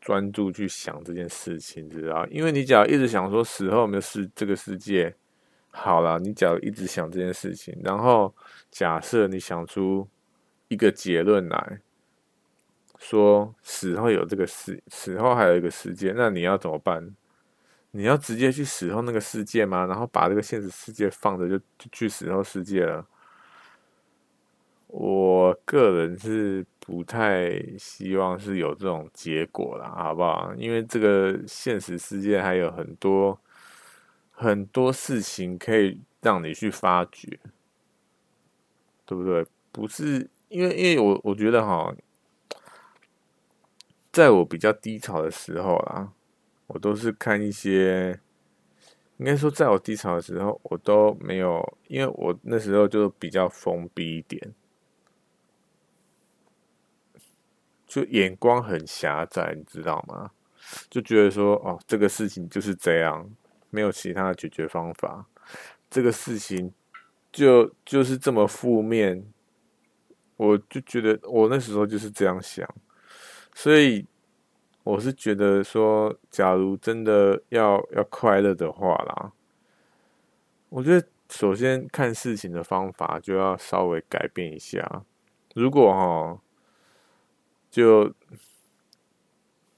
专注去想这件事情，知道？因为你只要一直想说死后没有世这个世界，好了，你只要一直想这件事情，然后假设你想出一个结论来说死后有这个世，死后还有一个世界，那你要怎么办？你要直接去死后那个世界吗？然后把这个现实世界放着，就就去死后世界了？我个人是不太希望是有这种结果啦，好不好？因为这个现实世界还有很多很多事情可以让你去发掘，对不对？不是因为，因为我我觉得哈，在我比较低潮的时候啦，我都是看一些，应该说，在我低潮的时候，我都没有，因为我那时候就比较封闭一点，就眼光很狭窄，你知道吗？就觉得说，哦，这个事情就是这样，没有其他的解决方法，这个事情就就是这么负面，我就觉得我那时候就是这样想，所以我是觉得说，假如真的要要快乐的话啦，我觉得首先看事情的方法就要稍微改变一下，如果齁，就。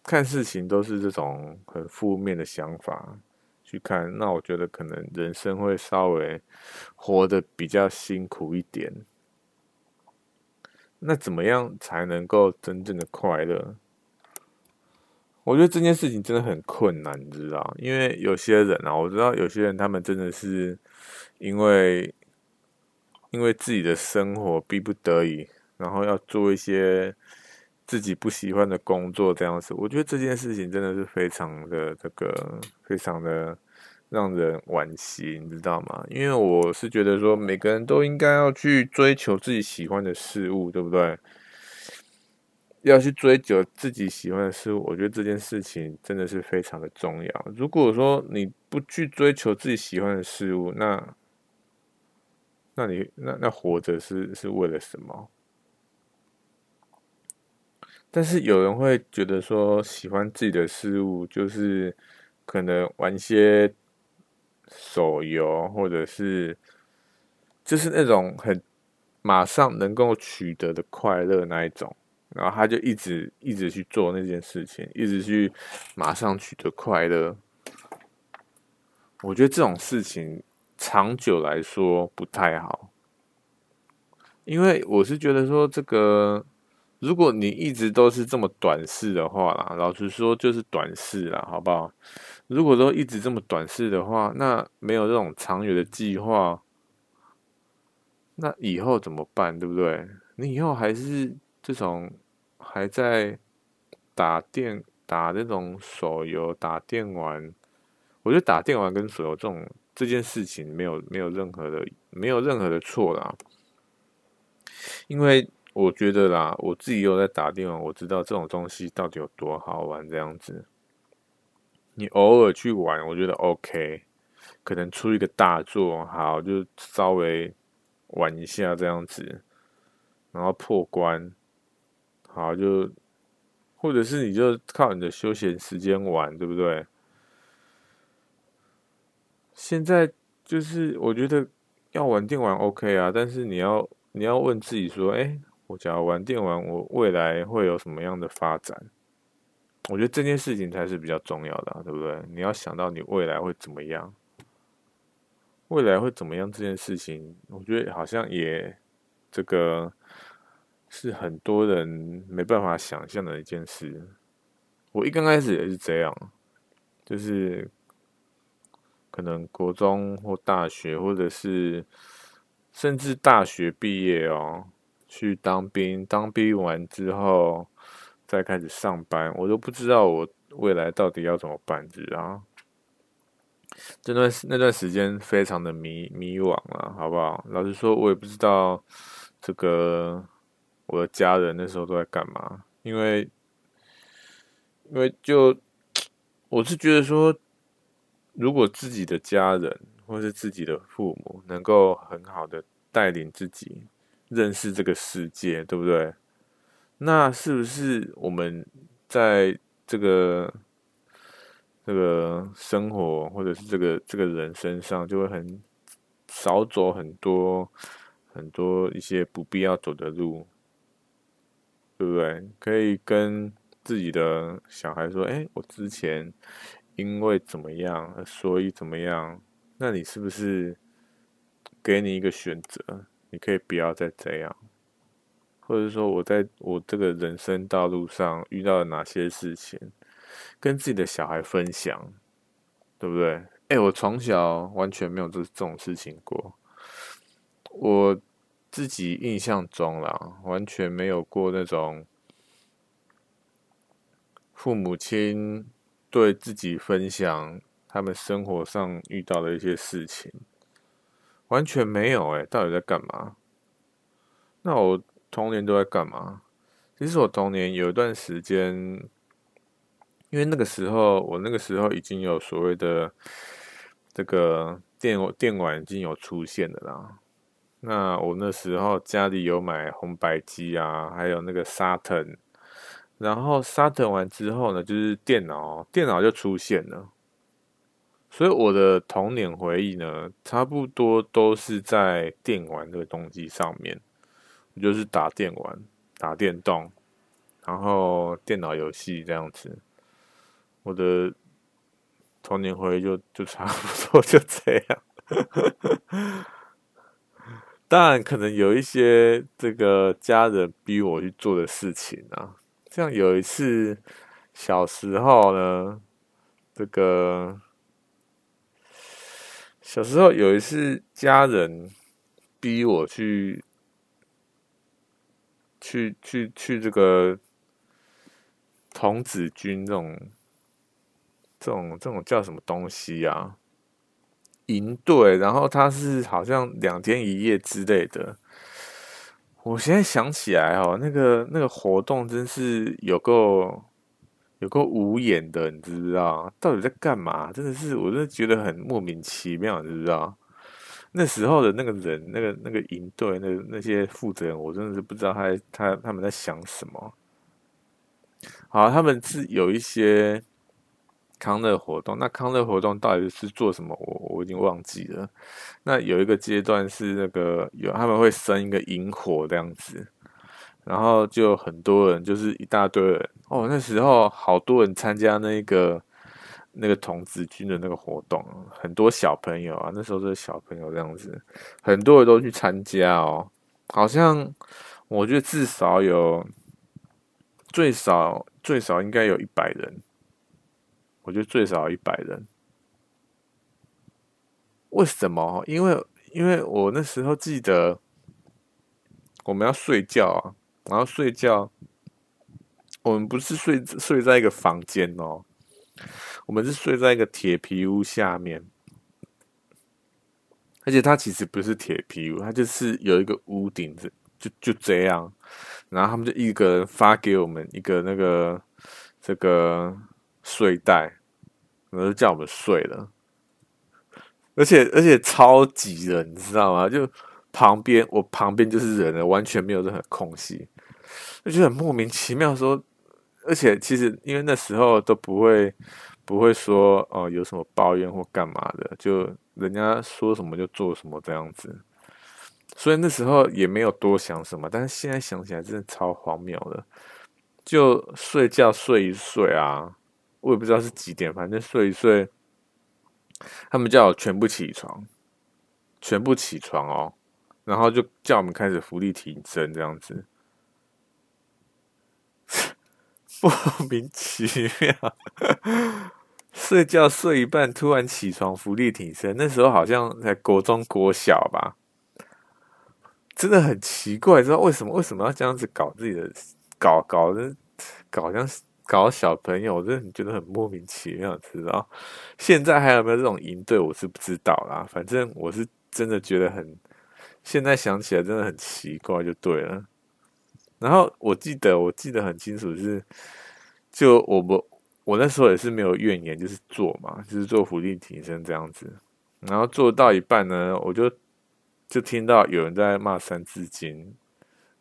看事情都是这种很负面的想法去看，那我觉得可能人生会稍微活得比较辛苦一点。那怎么样才能够真正的快乐？我觉得这件事情真的很困难，你知道？因为有些人啊，我知道有些人他们真的是因为因为自己的生活逼不得已，然后要做一些。自己不喜欢的工作这样子，我觉得这件事情真的是非常的这个，非常的让人惋惜，你知道吗？因为我是觉得说，每个人都应该要去追求自己喜欢的事物，对不对？要去追求自己喜欢的事物，我觉得这件事情真的是非常的重要。如果说你不去追求自己喜欢的事物，那，那你那那活着是是为了什么？但是有人会觉得说，喜欢自己的事物就是可能玩些手游，或者是就是那种很马上能够取得的快乐那一种，然后他就一直一直去做那件事情，一直去马上取得快乐。我觉得这种事情长久来说不太好，因为我是觉得说这个。如果你一直都是这么短视的话啦，老实说就是短视啦，好不好？如果都一直这么短视的话，那没有这种长远的计划，那以后怎么办？对不对？你以后还是这种还在打电打那种手游、打电玩，我觉得打电玩跟手游这种这件事情没有没有任何的没有任何的错啦，因为。我觉得啦，我自己有在打电话，我知道这种东西到底有多好玩。这样子，你偶尔去玩，我觉得 OK。可能出一个大作，好，就稍微玩一下这样子，然后破关，好，就或者是你就靠你的休闲时间玩，对不对？现在就是我觉得要玩电玩 OK 啊，但是你要你要问自己说，哎。我假如玩电玩，我未来会有什么样的发展？我觉得这件事情才是比较重要的，对不对？你要想到你未来会怎么样，未来会怎么样这件事情，我觉得好像也这个是很多人没办法想象的一件事。我一刚开始也是这样，就是可能国中或大学，或者是甚至大学毕业哦。去当兵，当兵完之后再开始上班，我都不知道我未来到底要怎么办，知道？这段那段时间非常的迷迷惘了，好不好？老实说，我也不知道这个我的家人那时候都在干嘛，因为因为就我是觉得说，如果自己的家人或是自己的父母能够很好的带领自己。认识这个世界，对不对？那是不是我们在这个这个生活，或者是这个这个人身上，就会很少走很多很多一些不必要走的路，对不对？可以跟自己的小孩说：“哎，我之前因为怎么样，所以怎么样？”那你是不是给你一个选择？你可以不要再这样，或者说我在我这个人生道路上遇到了哪些事情，跟自己的小孩分享，对不对？哎，我从小完全没有这这种事情过。我自己印象中啦，完全没有过那种父母亲对自己分享他们生活上遇到的一些事情，完全没有哎、到底在干嘛？那我童年都在干嘛？其实我童年有一段时间，因为那个时候我那个时候已经有所谓的这个电电玩已经有出现的啦。那我那时候家里有买红白机啊，还有那个 Saturn，然后 Saturn 完之后呢，就是电脑，电脑就出现了。所以我的童年回忆呢，差不多都是在电玩这个东西上面，就是打电玩、打电动，然后电脑游戏这样子。我的童年回忆就就差不多就这样。当然，可能有一些这个家人逼我去做的事情啊，像有一次小时候呢，这个小时候有一次家人逼我去去去去这个童子军这种这种这种叫什么东西啊？营队，然后他是好像两天一夜之类的。我现在想起来哦，那个那个活动真是有够有够无言的，你知不知道？到底在干嘛？真的是，我真的觉得很莫名其妙，你知不知道？那时候的那个人，那个那个营队，那那些负责人，我真的是不知道他他他们在想什么。好，他们是有一些。康乐活动，那康乐活动到底是做什么？我我已经忘记了。那有一个阶段是那个有他们会生一个萤火这样子，然后就很多人，就是一大堆人哦。那时候好多人参加那个那个童子军的那个活动，很多小朋友啊，那时候是小朋友这样子，很多人都去参加哦。好像我觉得至少有最少最少应该有一百人。我觉得最少一百人，为什么？因为因为我那时候记得我们要睡觉啊，然后睡觉，我们不是睡睡在一个房间哦，我们是睡在一个铁皮屋下面，而且它其实不是铁皮屋，它就是有一个屋顶子，就就这样，然后他们就一个人发给我们一个那个这个。睡袋，然后就叫我们睡了，而且而且超挤的，你知道吗？就旁边我旁边就是人了，完全没有任何空隙，就觉得很莫名其妙。说，而且其实因为那时候都不会不会说哦、有什么抱怨或干嘛的，就人家说什么就做什么这样子，所以那时候也没有多想什么。但是现在想起来，真的超荒谬的，就睡觉睡一睡啊。我也不知道是几点，反正睡一睡，他们叫我全部起床，全部起床哦，然后就叫我们开始伏地挺身这样子，莫名其妙，睡觉睡一半突然起床福利挺身，那时候好像在国中国小吧，真的很奇怪，知道为什么为什么要这样子搞自己的，搞搞的搞像。搞小朋友，我真的觉得很莫名其妙，知道？现在还有没有这种营队，我是不知道啦。反正我是真的觉得很，现在想起来真的很奇怪，就对了。然后我记得，我记得很清楚是，就我不我那时候也是没有怨言，就是做嘛，就是做伏地挺身这样子。然后做到一半呢，我就就听到有人在骂《三字经》。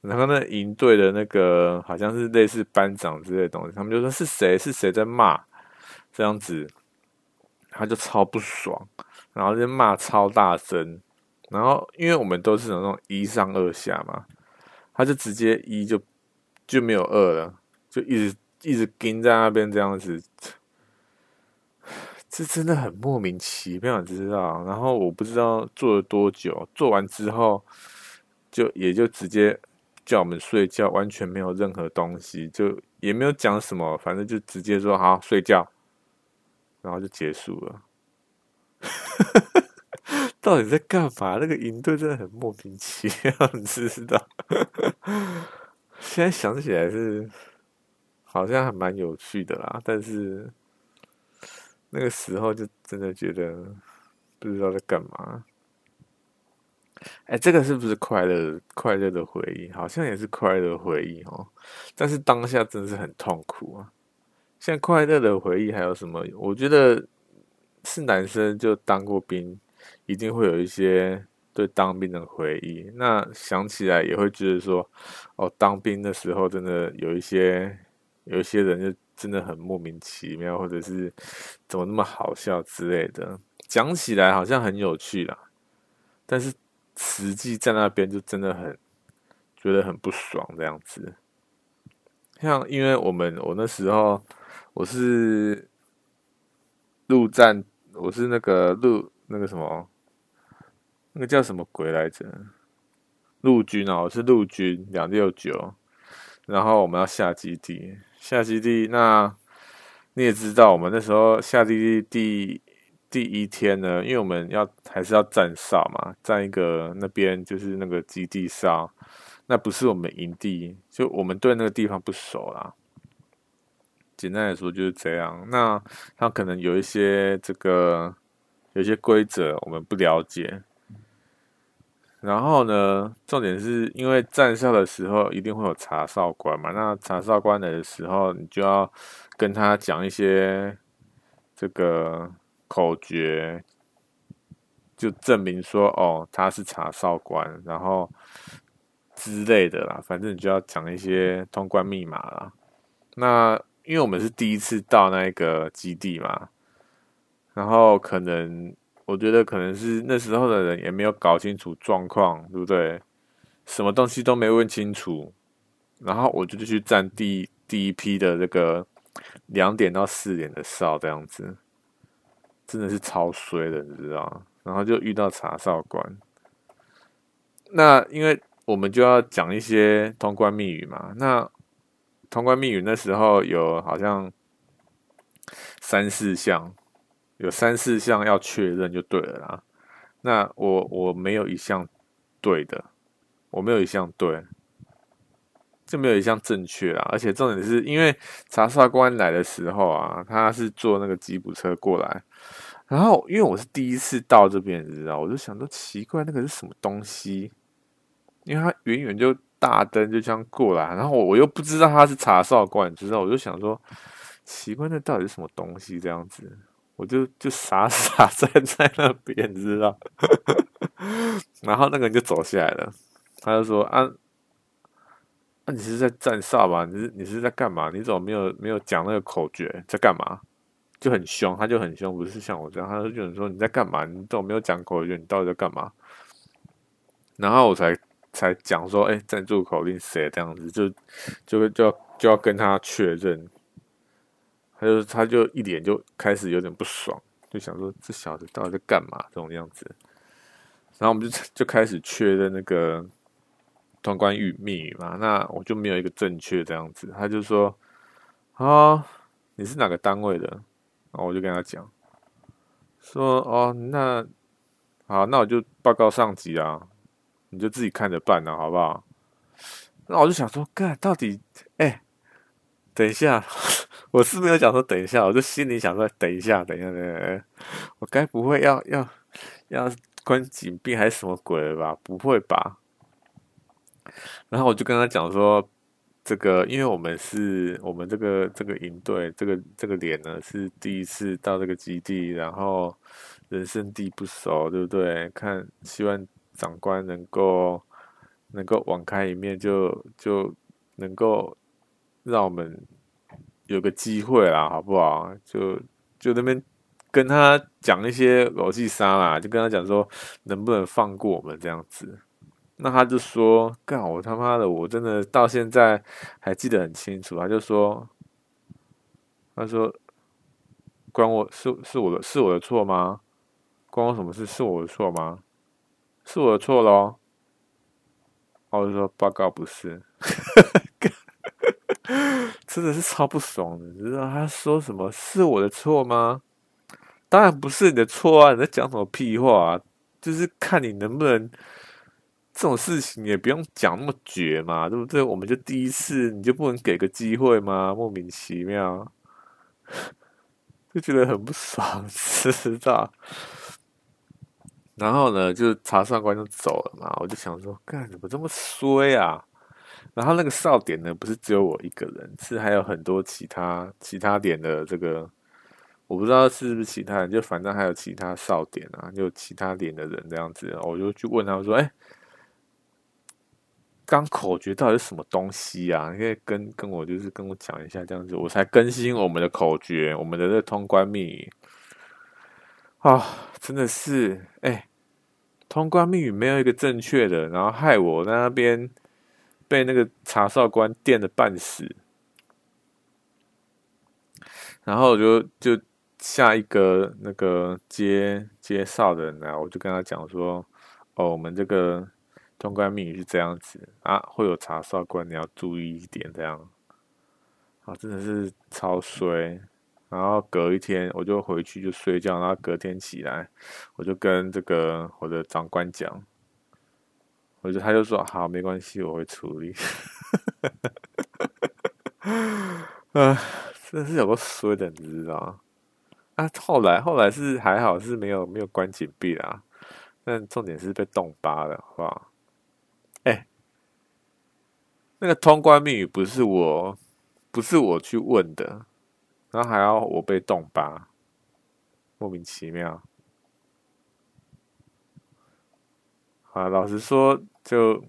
然后那营队的那个好像是类似班长之类的东西，他们就说是谁是谁在骂这样子，他就超不爽，然后就骂超大声，然后因为我们都是那种一上二下嘛，他就直接一就就没有二了，就一直一直盯在那边这样子，这真的很莫名其妙，你知道？然后我不知道做了多久，做完之后就也就直接。叫我们睡觉，完全没有任何东西，就也没有讲什么，反正就直接说好睡觉，然后就结束了。到底在干嘛？那个营队真的很莫名其妙，你知道？现在想起来是好像还蛮有趣的啦，但是那个时候就真的觉得不知道在干嘛。哎，这个是不是快乐快乐的回忆？好像也是快乐回忆哦。但是当下真的是很痛苦啊。现在快乐的回忆还有什么？我觉得是男生就当过兵，一定会有一些对当兵的回忆。那想起来也会觉得说，哦，当兵的时候真的有一些有一些人就真的很莫名其妙，或者是怎么那么好笑之类的。讲起来好像很有趣啦，但是。实际在那边就真的很觉得很不爽这样子，像因为我们我那时候我是陆战，我是那个陆那个什么那个叫什么鬼来着？陆军啊，我是陆军两六九，然后我们要下基地，下基地那你也知道，我们那时候下基地第。第一天呢，因为我们要还是要站哨嘛，站一个那边就是那个基地哨，那不是我们营地，就我们对那个地方不熟啦。简单来说就是这样。那他可能有一些这个有些规则我们不了解。然后呢，重点是因为站哨的时候一定会有查哨官嘛，那查哨官的时候，你就要跟他讲一些这个。口诀就证明说，哦，他是查哨官，然后之类的啦，反正你就要讲一些通关密码啦。那因为我们是第一次到那个基地嘛，然后可能我觉得可能是那时候的人也没有搞清楚状况，对不对？什么东西都没问清楚，然后我就去站第第一批的这个两点到四点的哨这样子。真的是超衰的，你知道吗？然后就遇到查哨官，那因为我们就要讲一些通关密语嘛。那通关密语那时候有好像三四项，有三四项要确认就对了啦。那我我没有一项对的，我没有一项对，就没有一项正确啊。而且重点是因为查哨官来的时候啊，他是坐那个吉普车过来。然后，因为我是第一次到这边，你知道，我就想说奇怪，那个是什么东西？因为他远远就大灯就这样过来，然后我又不知道他是查哨官，你知道，我就想说奇怪，那到底是什么东西？这样子，我就就傻 傻站在那边，你知道。然后那个人就走下来了，他就说：“啊，那、你是在站哨吧？你是你是在干嘛？你怎么没有没有讲那个口诀？在干嘛？”就很凶，他就很凶，不是像我这样，他就有人说，你在干嘛？你都没有讲口诀，你到底在干嘛？然后我才才讲说，哎、欸，站住口令谁这样子，就就就要就要跟他确认。他就他就一脸就开始有点不爽，就想说这小子到底在干嘛这种样子。然后我们就就开始确认那个通关语密语嘛，那我就没有一个正确这样子。他就说啊，你是哪个单位的？然后我就跟他讲，说哦，那好，那我就报告上级啊，你就自己看着办啊，好不好？那我就想说，干到底，哎，等一下，我是没有讲说等一下，我就心里想说，等一下，等一下，等一下，我该不会要要要关禁闭还是什么鬼了吧？不会吧？然后我就跟他讲说。这个，因为我们是我们这个这个营队，这个这个连呢是第一次到这个基地，然后人生地不熟，对不对？看，希望长官能够能够网开一面，就就能够让我们有个机会啦，好不好？就就那边跟他讲一些逻辑杀啦，就跟他讲说，能不能放过我们这样子。那他就说：“干我他妈的，我真的到现在还记得很清楚。”他就说：“他说，关我是是我的是我的错吗？关我什么事？是我的错吗？是我的错喽？”我就说：“报告不是。”真的是超不爽的，你知道他说什么是我的错吗？当然不是你的错啊！你在讲什么屁话啊？就是看你能不能这种事情也不用讲那么绝嘛，对不对？我们就第一次，你就不能给个机会吗？莫名其妙，就觉得很不爽，知道？然后呢，就查上官就走了嘛，我就想说，干怎么这么衰啊？然后那个哨点呢，不是只有我一个人，是还有很多其他其他点的这个，我不知道是不是其他人，就反正还有其他哨点啊，就其他点的人这样子，我就去问他们说，哎，刚口诀到底是什么东西啊？你可以跟跟我就是跟我讲一下这样子，我才更新我们的口诀，我们的这通关密语。啊、真的是哎、通关密语没有一个正确的，然后害我在那边被那个查哨官电的半死，然后我就就下一个那个接接哨的人来，我就跟他讲说，哦，我们这个通关密语是这样子啊，会有查哨官，你要注意一点，这样，啊，真的是超衰。然后隔一天我就回去就睡觉，然后隔天起来我就跟这个我的长官讲，我就他就说好，没关系，我会处理。啊，真是有个衰的，你知道？啊，后来后来是还好是没有没有关紧闭啦，但重点是被冻巴了，好不好？哎，那个通关密语不是我不是我去问的。然后还要我被冻巴，莫名其妙。啊，老实说，就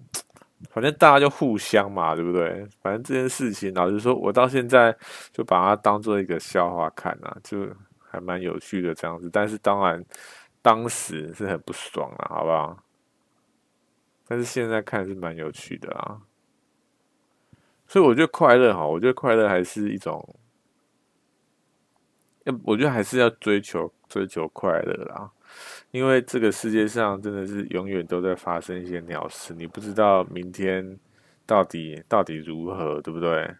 反正大家就互相嘛，对不对？反正这件事情，老实说，我到现在就把它当做一个笑话看啊，就还蛮有趣的这样子。但是当然，当时是很不爽了，好不好？但是现在看是蛮有趣的啊。所以我觉得快乐哈，我觉得快乐还是一种。我觉得还是要追求追求快乐啦，因为这个世界上真的是永远都在发生一些鸟事，你不知道明天到底到底如何，对不对？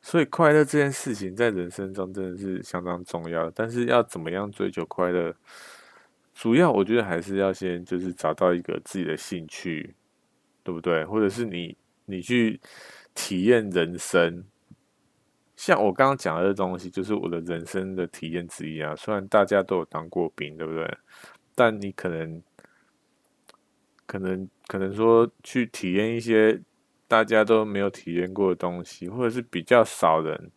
所以快乐这件事情在人生中真的是相当重要，但是要怎么样追求快乐，主要我觉得还是要先就是找到一个自己的兴趣，对不对？或者是你你去体验人生。像我刚刚讲的这东西，就是我的人生的体验之一啊。虽然大家都有当过兵，对不对？但你可能、可能、可能说去体验一些大家都没有体验过的东西，或者是比较少人，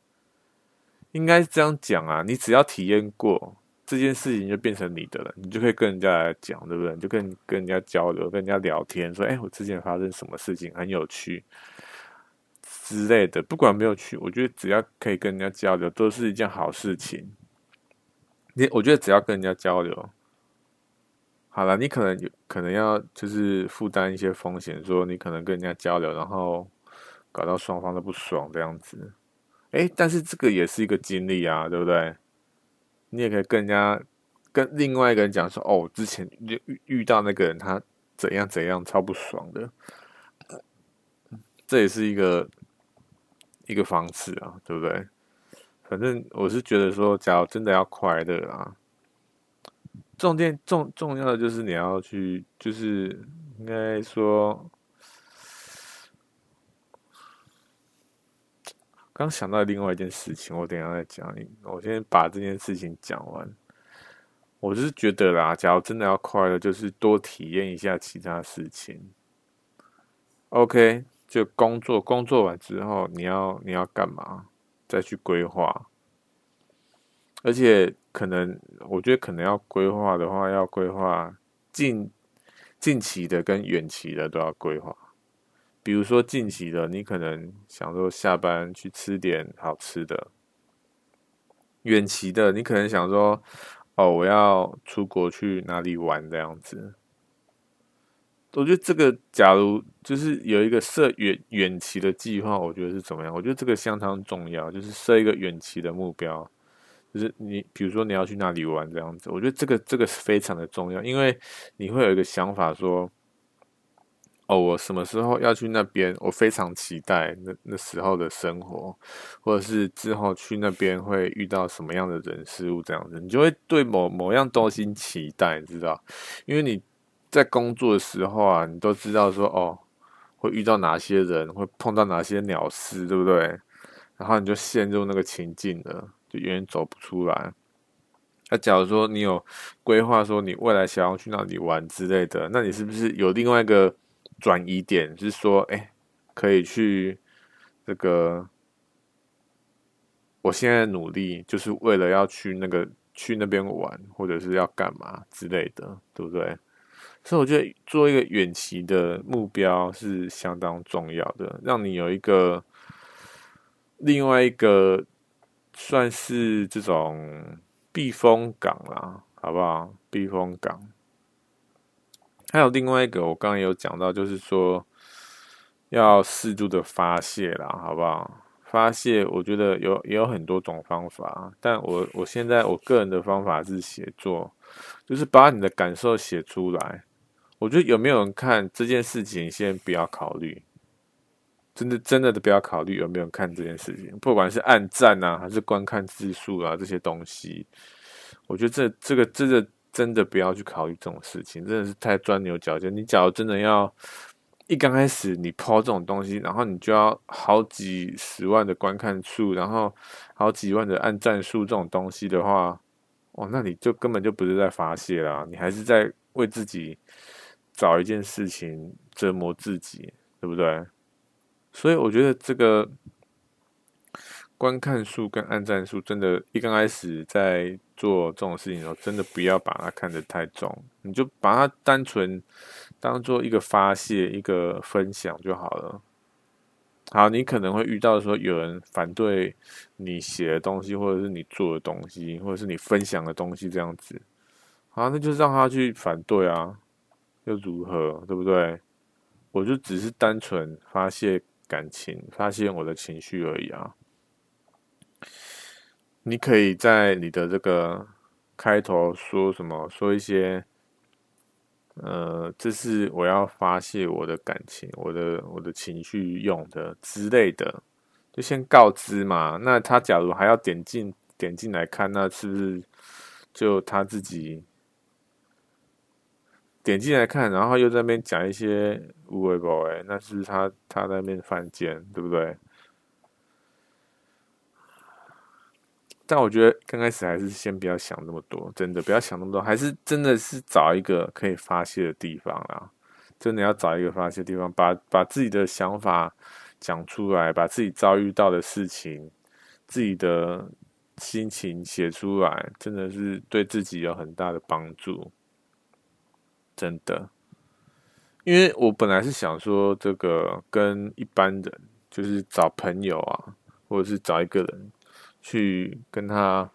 应该是这样讲啊。你只要体验过这件事情，就变成你的了，你就可以跟人家来讲，对不对？你就跟跟人家交流，跟人家聊天，说：“哎，我之前发生什么事情，很有趣。”之类的，不管没有去，我觉得只要可以跟人家交流，都是一件好事情。你我觉得只要跟人家交流，好了，你可能有可能要就是负担一些风险，说你可能跟人家交流，然后搞到双方都不爽这样子。诶，但是这个也是一个经历啊，对不对？你也可以跟人家跟另外一个人讲说，哦，之前遇遇到那个人，他怎样怎样，超不爽的。这也是一个。一个方式啊，对不对？反正我是觉得说，假如真的要快乐啊，重点重重要的就是你要去，就是应该说，刚想到另外一件事情，我等下再讲你。我先把这件事情讲完。我是觉得啦，假如真的要快乐，就是多体验一下其他事情。OK。就工作，工作完之后，你要你要干嘛？再去规划。而且可能，我觉得可能要规划的话，要规划近近期的跟远期的都要规划。比如说近期的，你可能想说下班去吃点好吃的；远期的，你可能想说，哦，我要出国去哪里玩这样子。我觉得这个，假如就是有一个设远远期的计划，我觉得是怎么样？我觉得这个相当重要，就是设一个远期的目标，就是你比如说你要去哪里玩这样子，我觉得这个这个是非常的重要，因为你会有一个想法说，哦，我什么时候要去那边？我非常期待那那时候的生活，或者是之后去那边会遇到什么样的人事物这样子，你就会对某某样东西期待，你知道？因为你在工作的时候啊，你都知道说哦，会遇到哪些人，会碰到哪些鸟事，对不对？然后你就陷入那个情境了，就永远走不出来。那假如说你有规划，说你未来想要去哪里玩之类的，那你是不是有另外一个转移点？就是说，哎，可以去这个，我现在努力就是为了要去那个去那边玩，或者是要干嘛之类的，对不对？所以我觉得做一个远期的目标是相当重要的，让你有一个另外一个算是这种。避风港啦，好不好？避风港。还有另外一个，我刚刚有讲到，就是说要适度的发泄啦，好不好？发泄，我觉得有也有很多种方法，但我我现在我个人的方法是写作，就是把你的感受写出来。我觉得有没有人看这件事情，先不要考虑。真的真的都不要考虑有没有人看这件事情，不管是按赞啊，还是观看次数啊，这些东西，我觉得这这个这个真的不要去考虑这种事情，真的是太钻牛角尖。你假如真的要一刚开始你抛这种东西，然后你就要好几十万的观看数，然后好几万的按赞数这种东西的话，哦，那你就根本就不是在发泄啦，你还是在为自己找一件事情折磨自己，对不对？所以我觉得这个观看数跟按赞数，真的，一刚开始在做这种事情的时候，真的不要把它看得太重，你就把它单纯当做一个发泄、一个分享就好了。好，你可能会遇到说有人反对你写的东西，或者是你做的东西，或者是你分享的东西这样子。好，那就让他去反对啊，又如何？对不对？我就只是单纯发泄。感情，发泄我的情绪而已啊！你可以在你的这个开头说什么？说一些，呃，这是我要发泄我的感情，我的我的情绪用的之类的，就先告知嘛。那他假如还要点进点进来看，那是不是就他自己？点进来看，然后又在那边讲一些无谓宝哎，那是他他在那边犯贱，对不对？但我觉得刚开始还是先不要想那么多，真的不要想那么多，还是真的是找一个可以发泄的地方啊！真的要找一个发泄的地方，把把自己的想法讲出来，把自己遭遇到的事情、自己的心情写出来，真的是对自己有很大的帮助。真的，因为我本来是想说，这个跟一般人，就是找朋友啊，或者是找一个人去跟他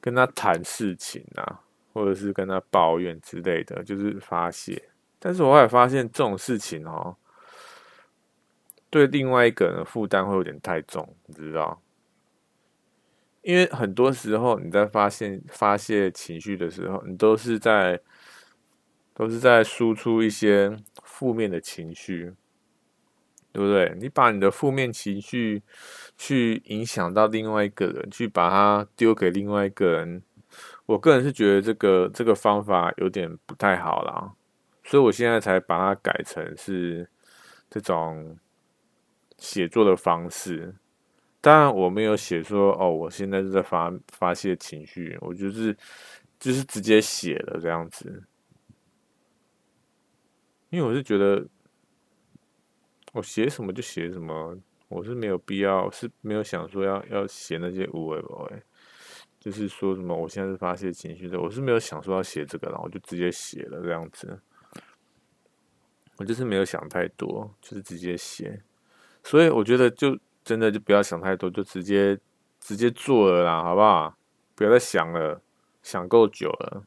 跟他谈事情啊，或者是跟他抱怨之类的，就是发泄。但是我后来发现这种事情哦，对另外一个人的负担会有点太重，你知道？因为很多时候你在发现发泄情绪的时候，你都是在。都是在输出一些负面的情绪，对不对？你把你的负面情绪去影响到另外一个人，去把它丢给另外一个人，我个人是觉得这个这个方法有点不太好啦，所以我现在才把它改成是这种写作的方式。当然，我没有写说哦，我现在是在发发泄情绪，我就是就是直接写了这样子。因为我是觉得，我写什么就写什么，我是没有必要，是没有想说要要写那些无谓的，哎，就是说什么我现在是发泄情绪的，我是没有想说要写这个，然后我就直接写了这样子，我就是没有想太多，就是直接写，所以我觉得就真的就不要想太多，就直接直接做了啦，好不好？不要再想了，想够久了，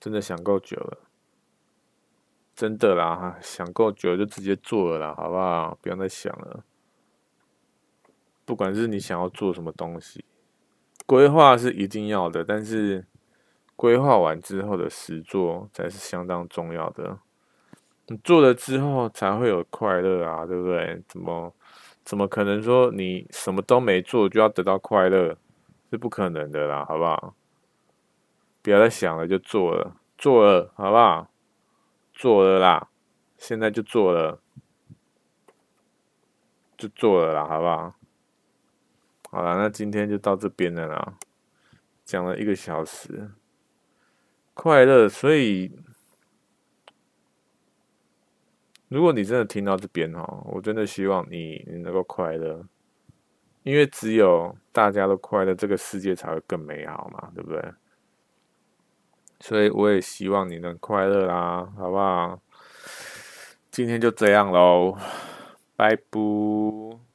真的想够久了。真的啦，想够久就直接做了啦，好不好？不要再想了。不管是你想要做什么东西，规划是一定要的，但是规划完之后的实做才是相当重要的。你做了之后才会有快乐啊，对不对？怎么怎么可能说你什么都没做就要得到快乐？是不可能的啦，好不好？不要再想了，就做了，做了，好不好？做了啦，现在就做了，就做了啦，好不好？好了，那今天就到这边了啦，讲了一个小时，快乐。所以，如果你真的听到这边哦，我真的希望你你能够快乐，因为只有大家都快乐，这个世界才会更美好嘛，对不对？所以我也希望你能快乐啦，好不好？今天就这样喽，拜拜。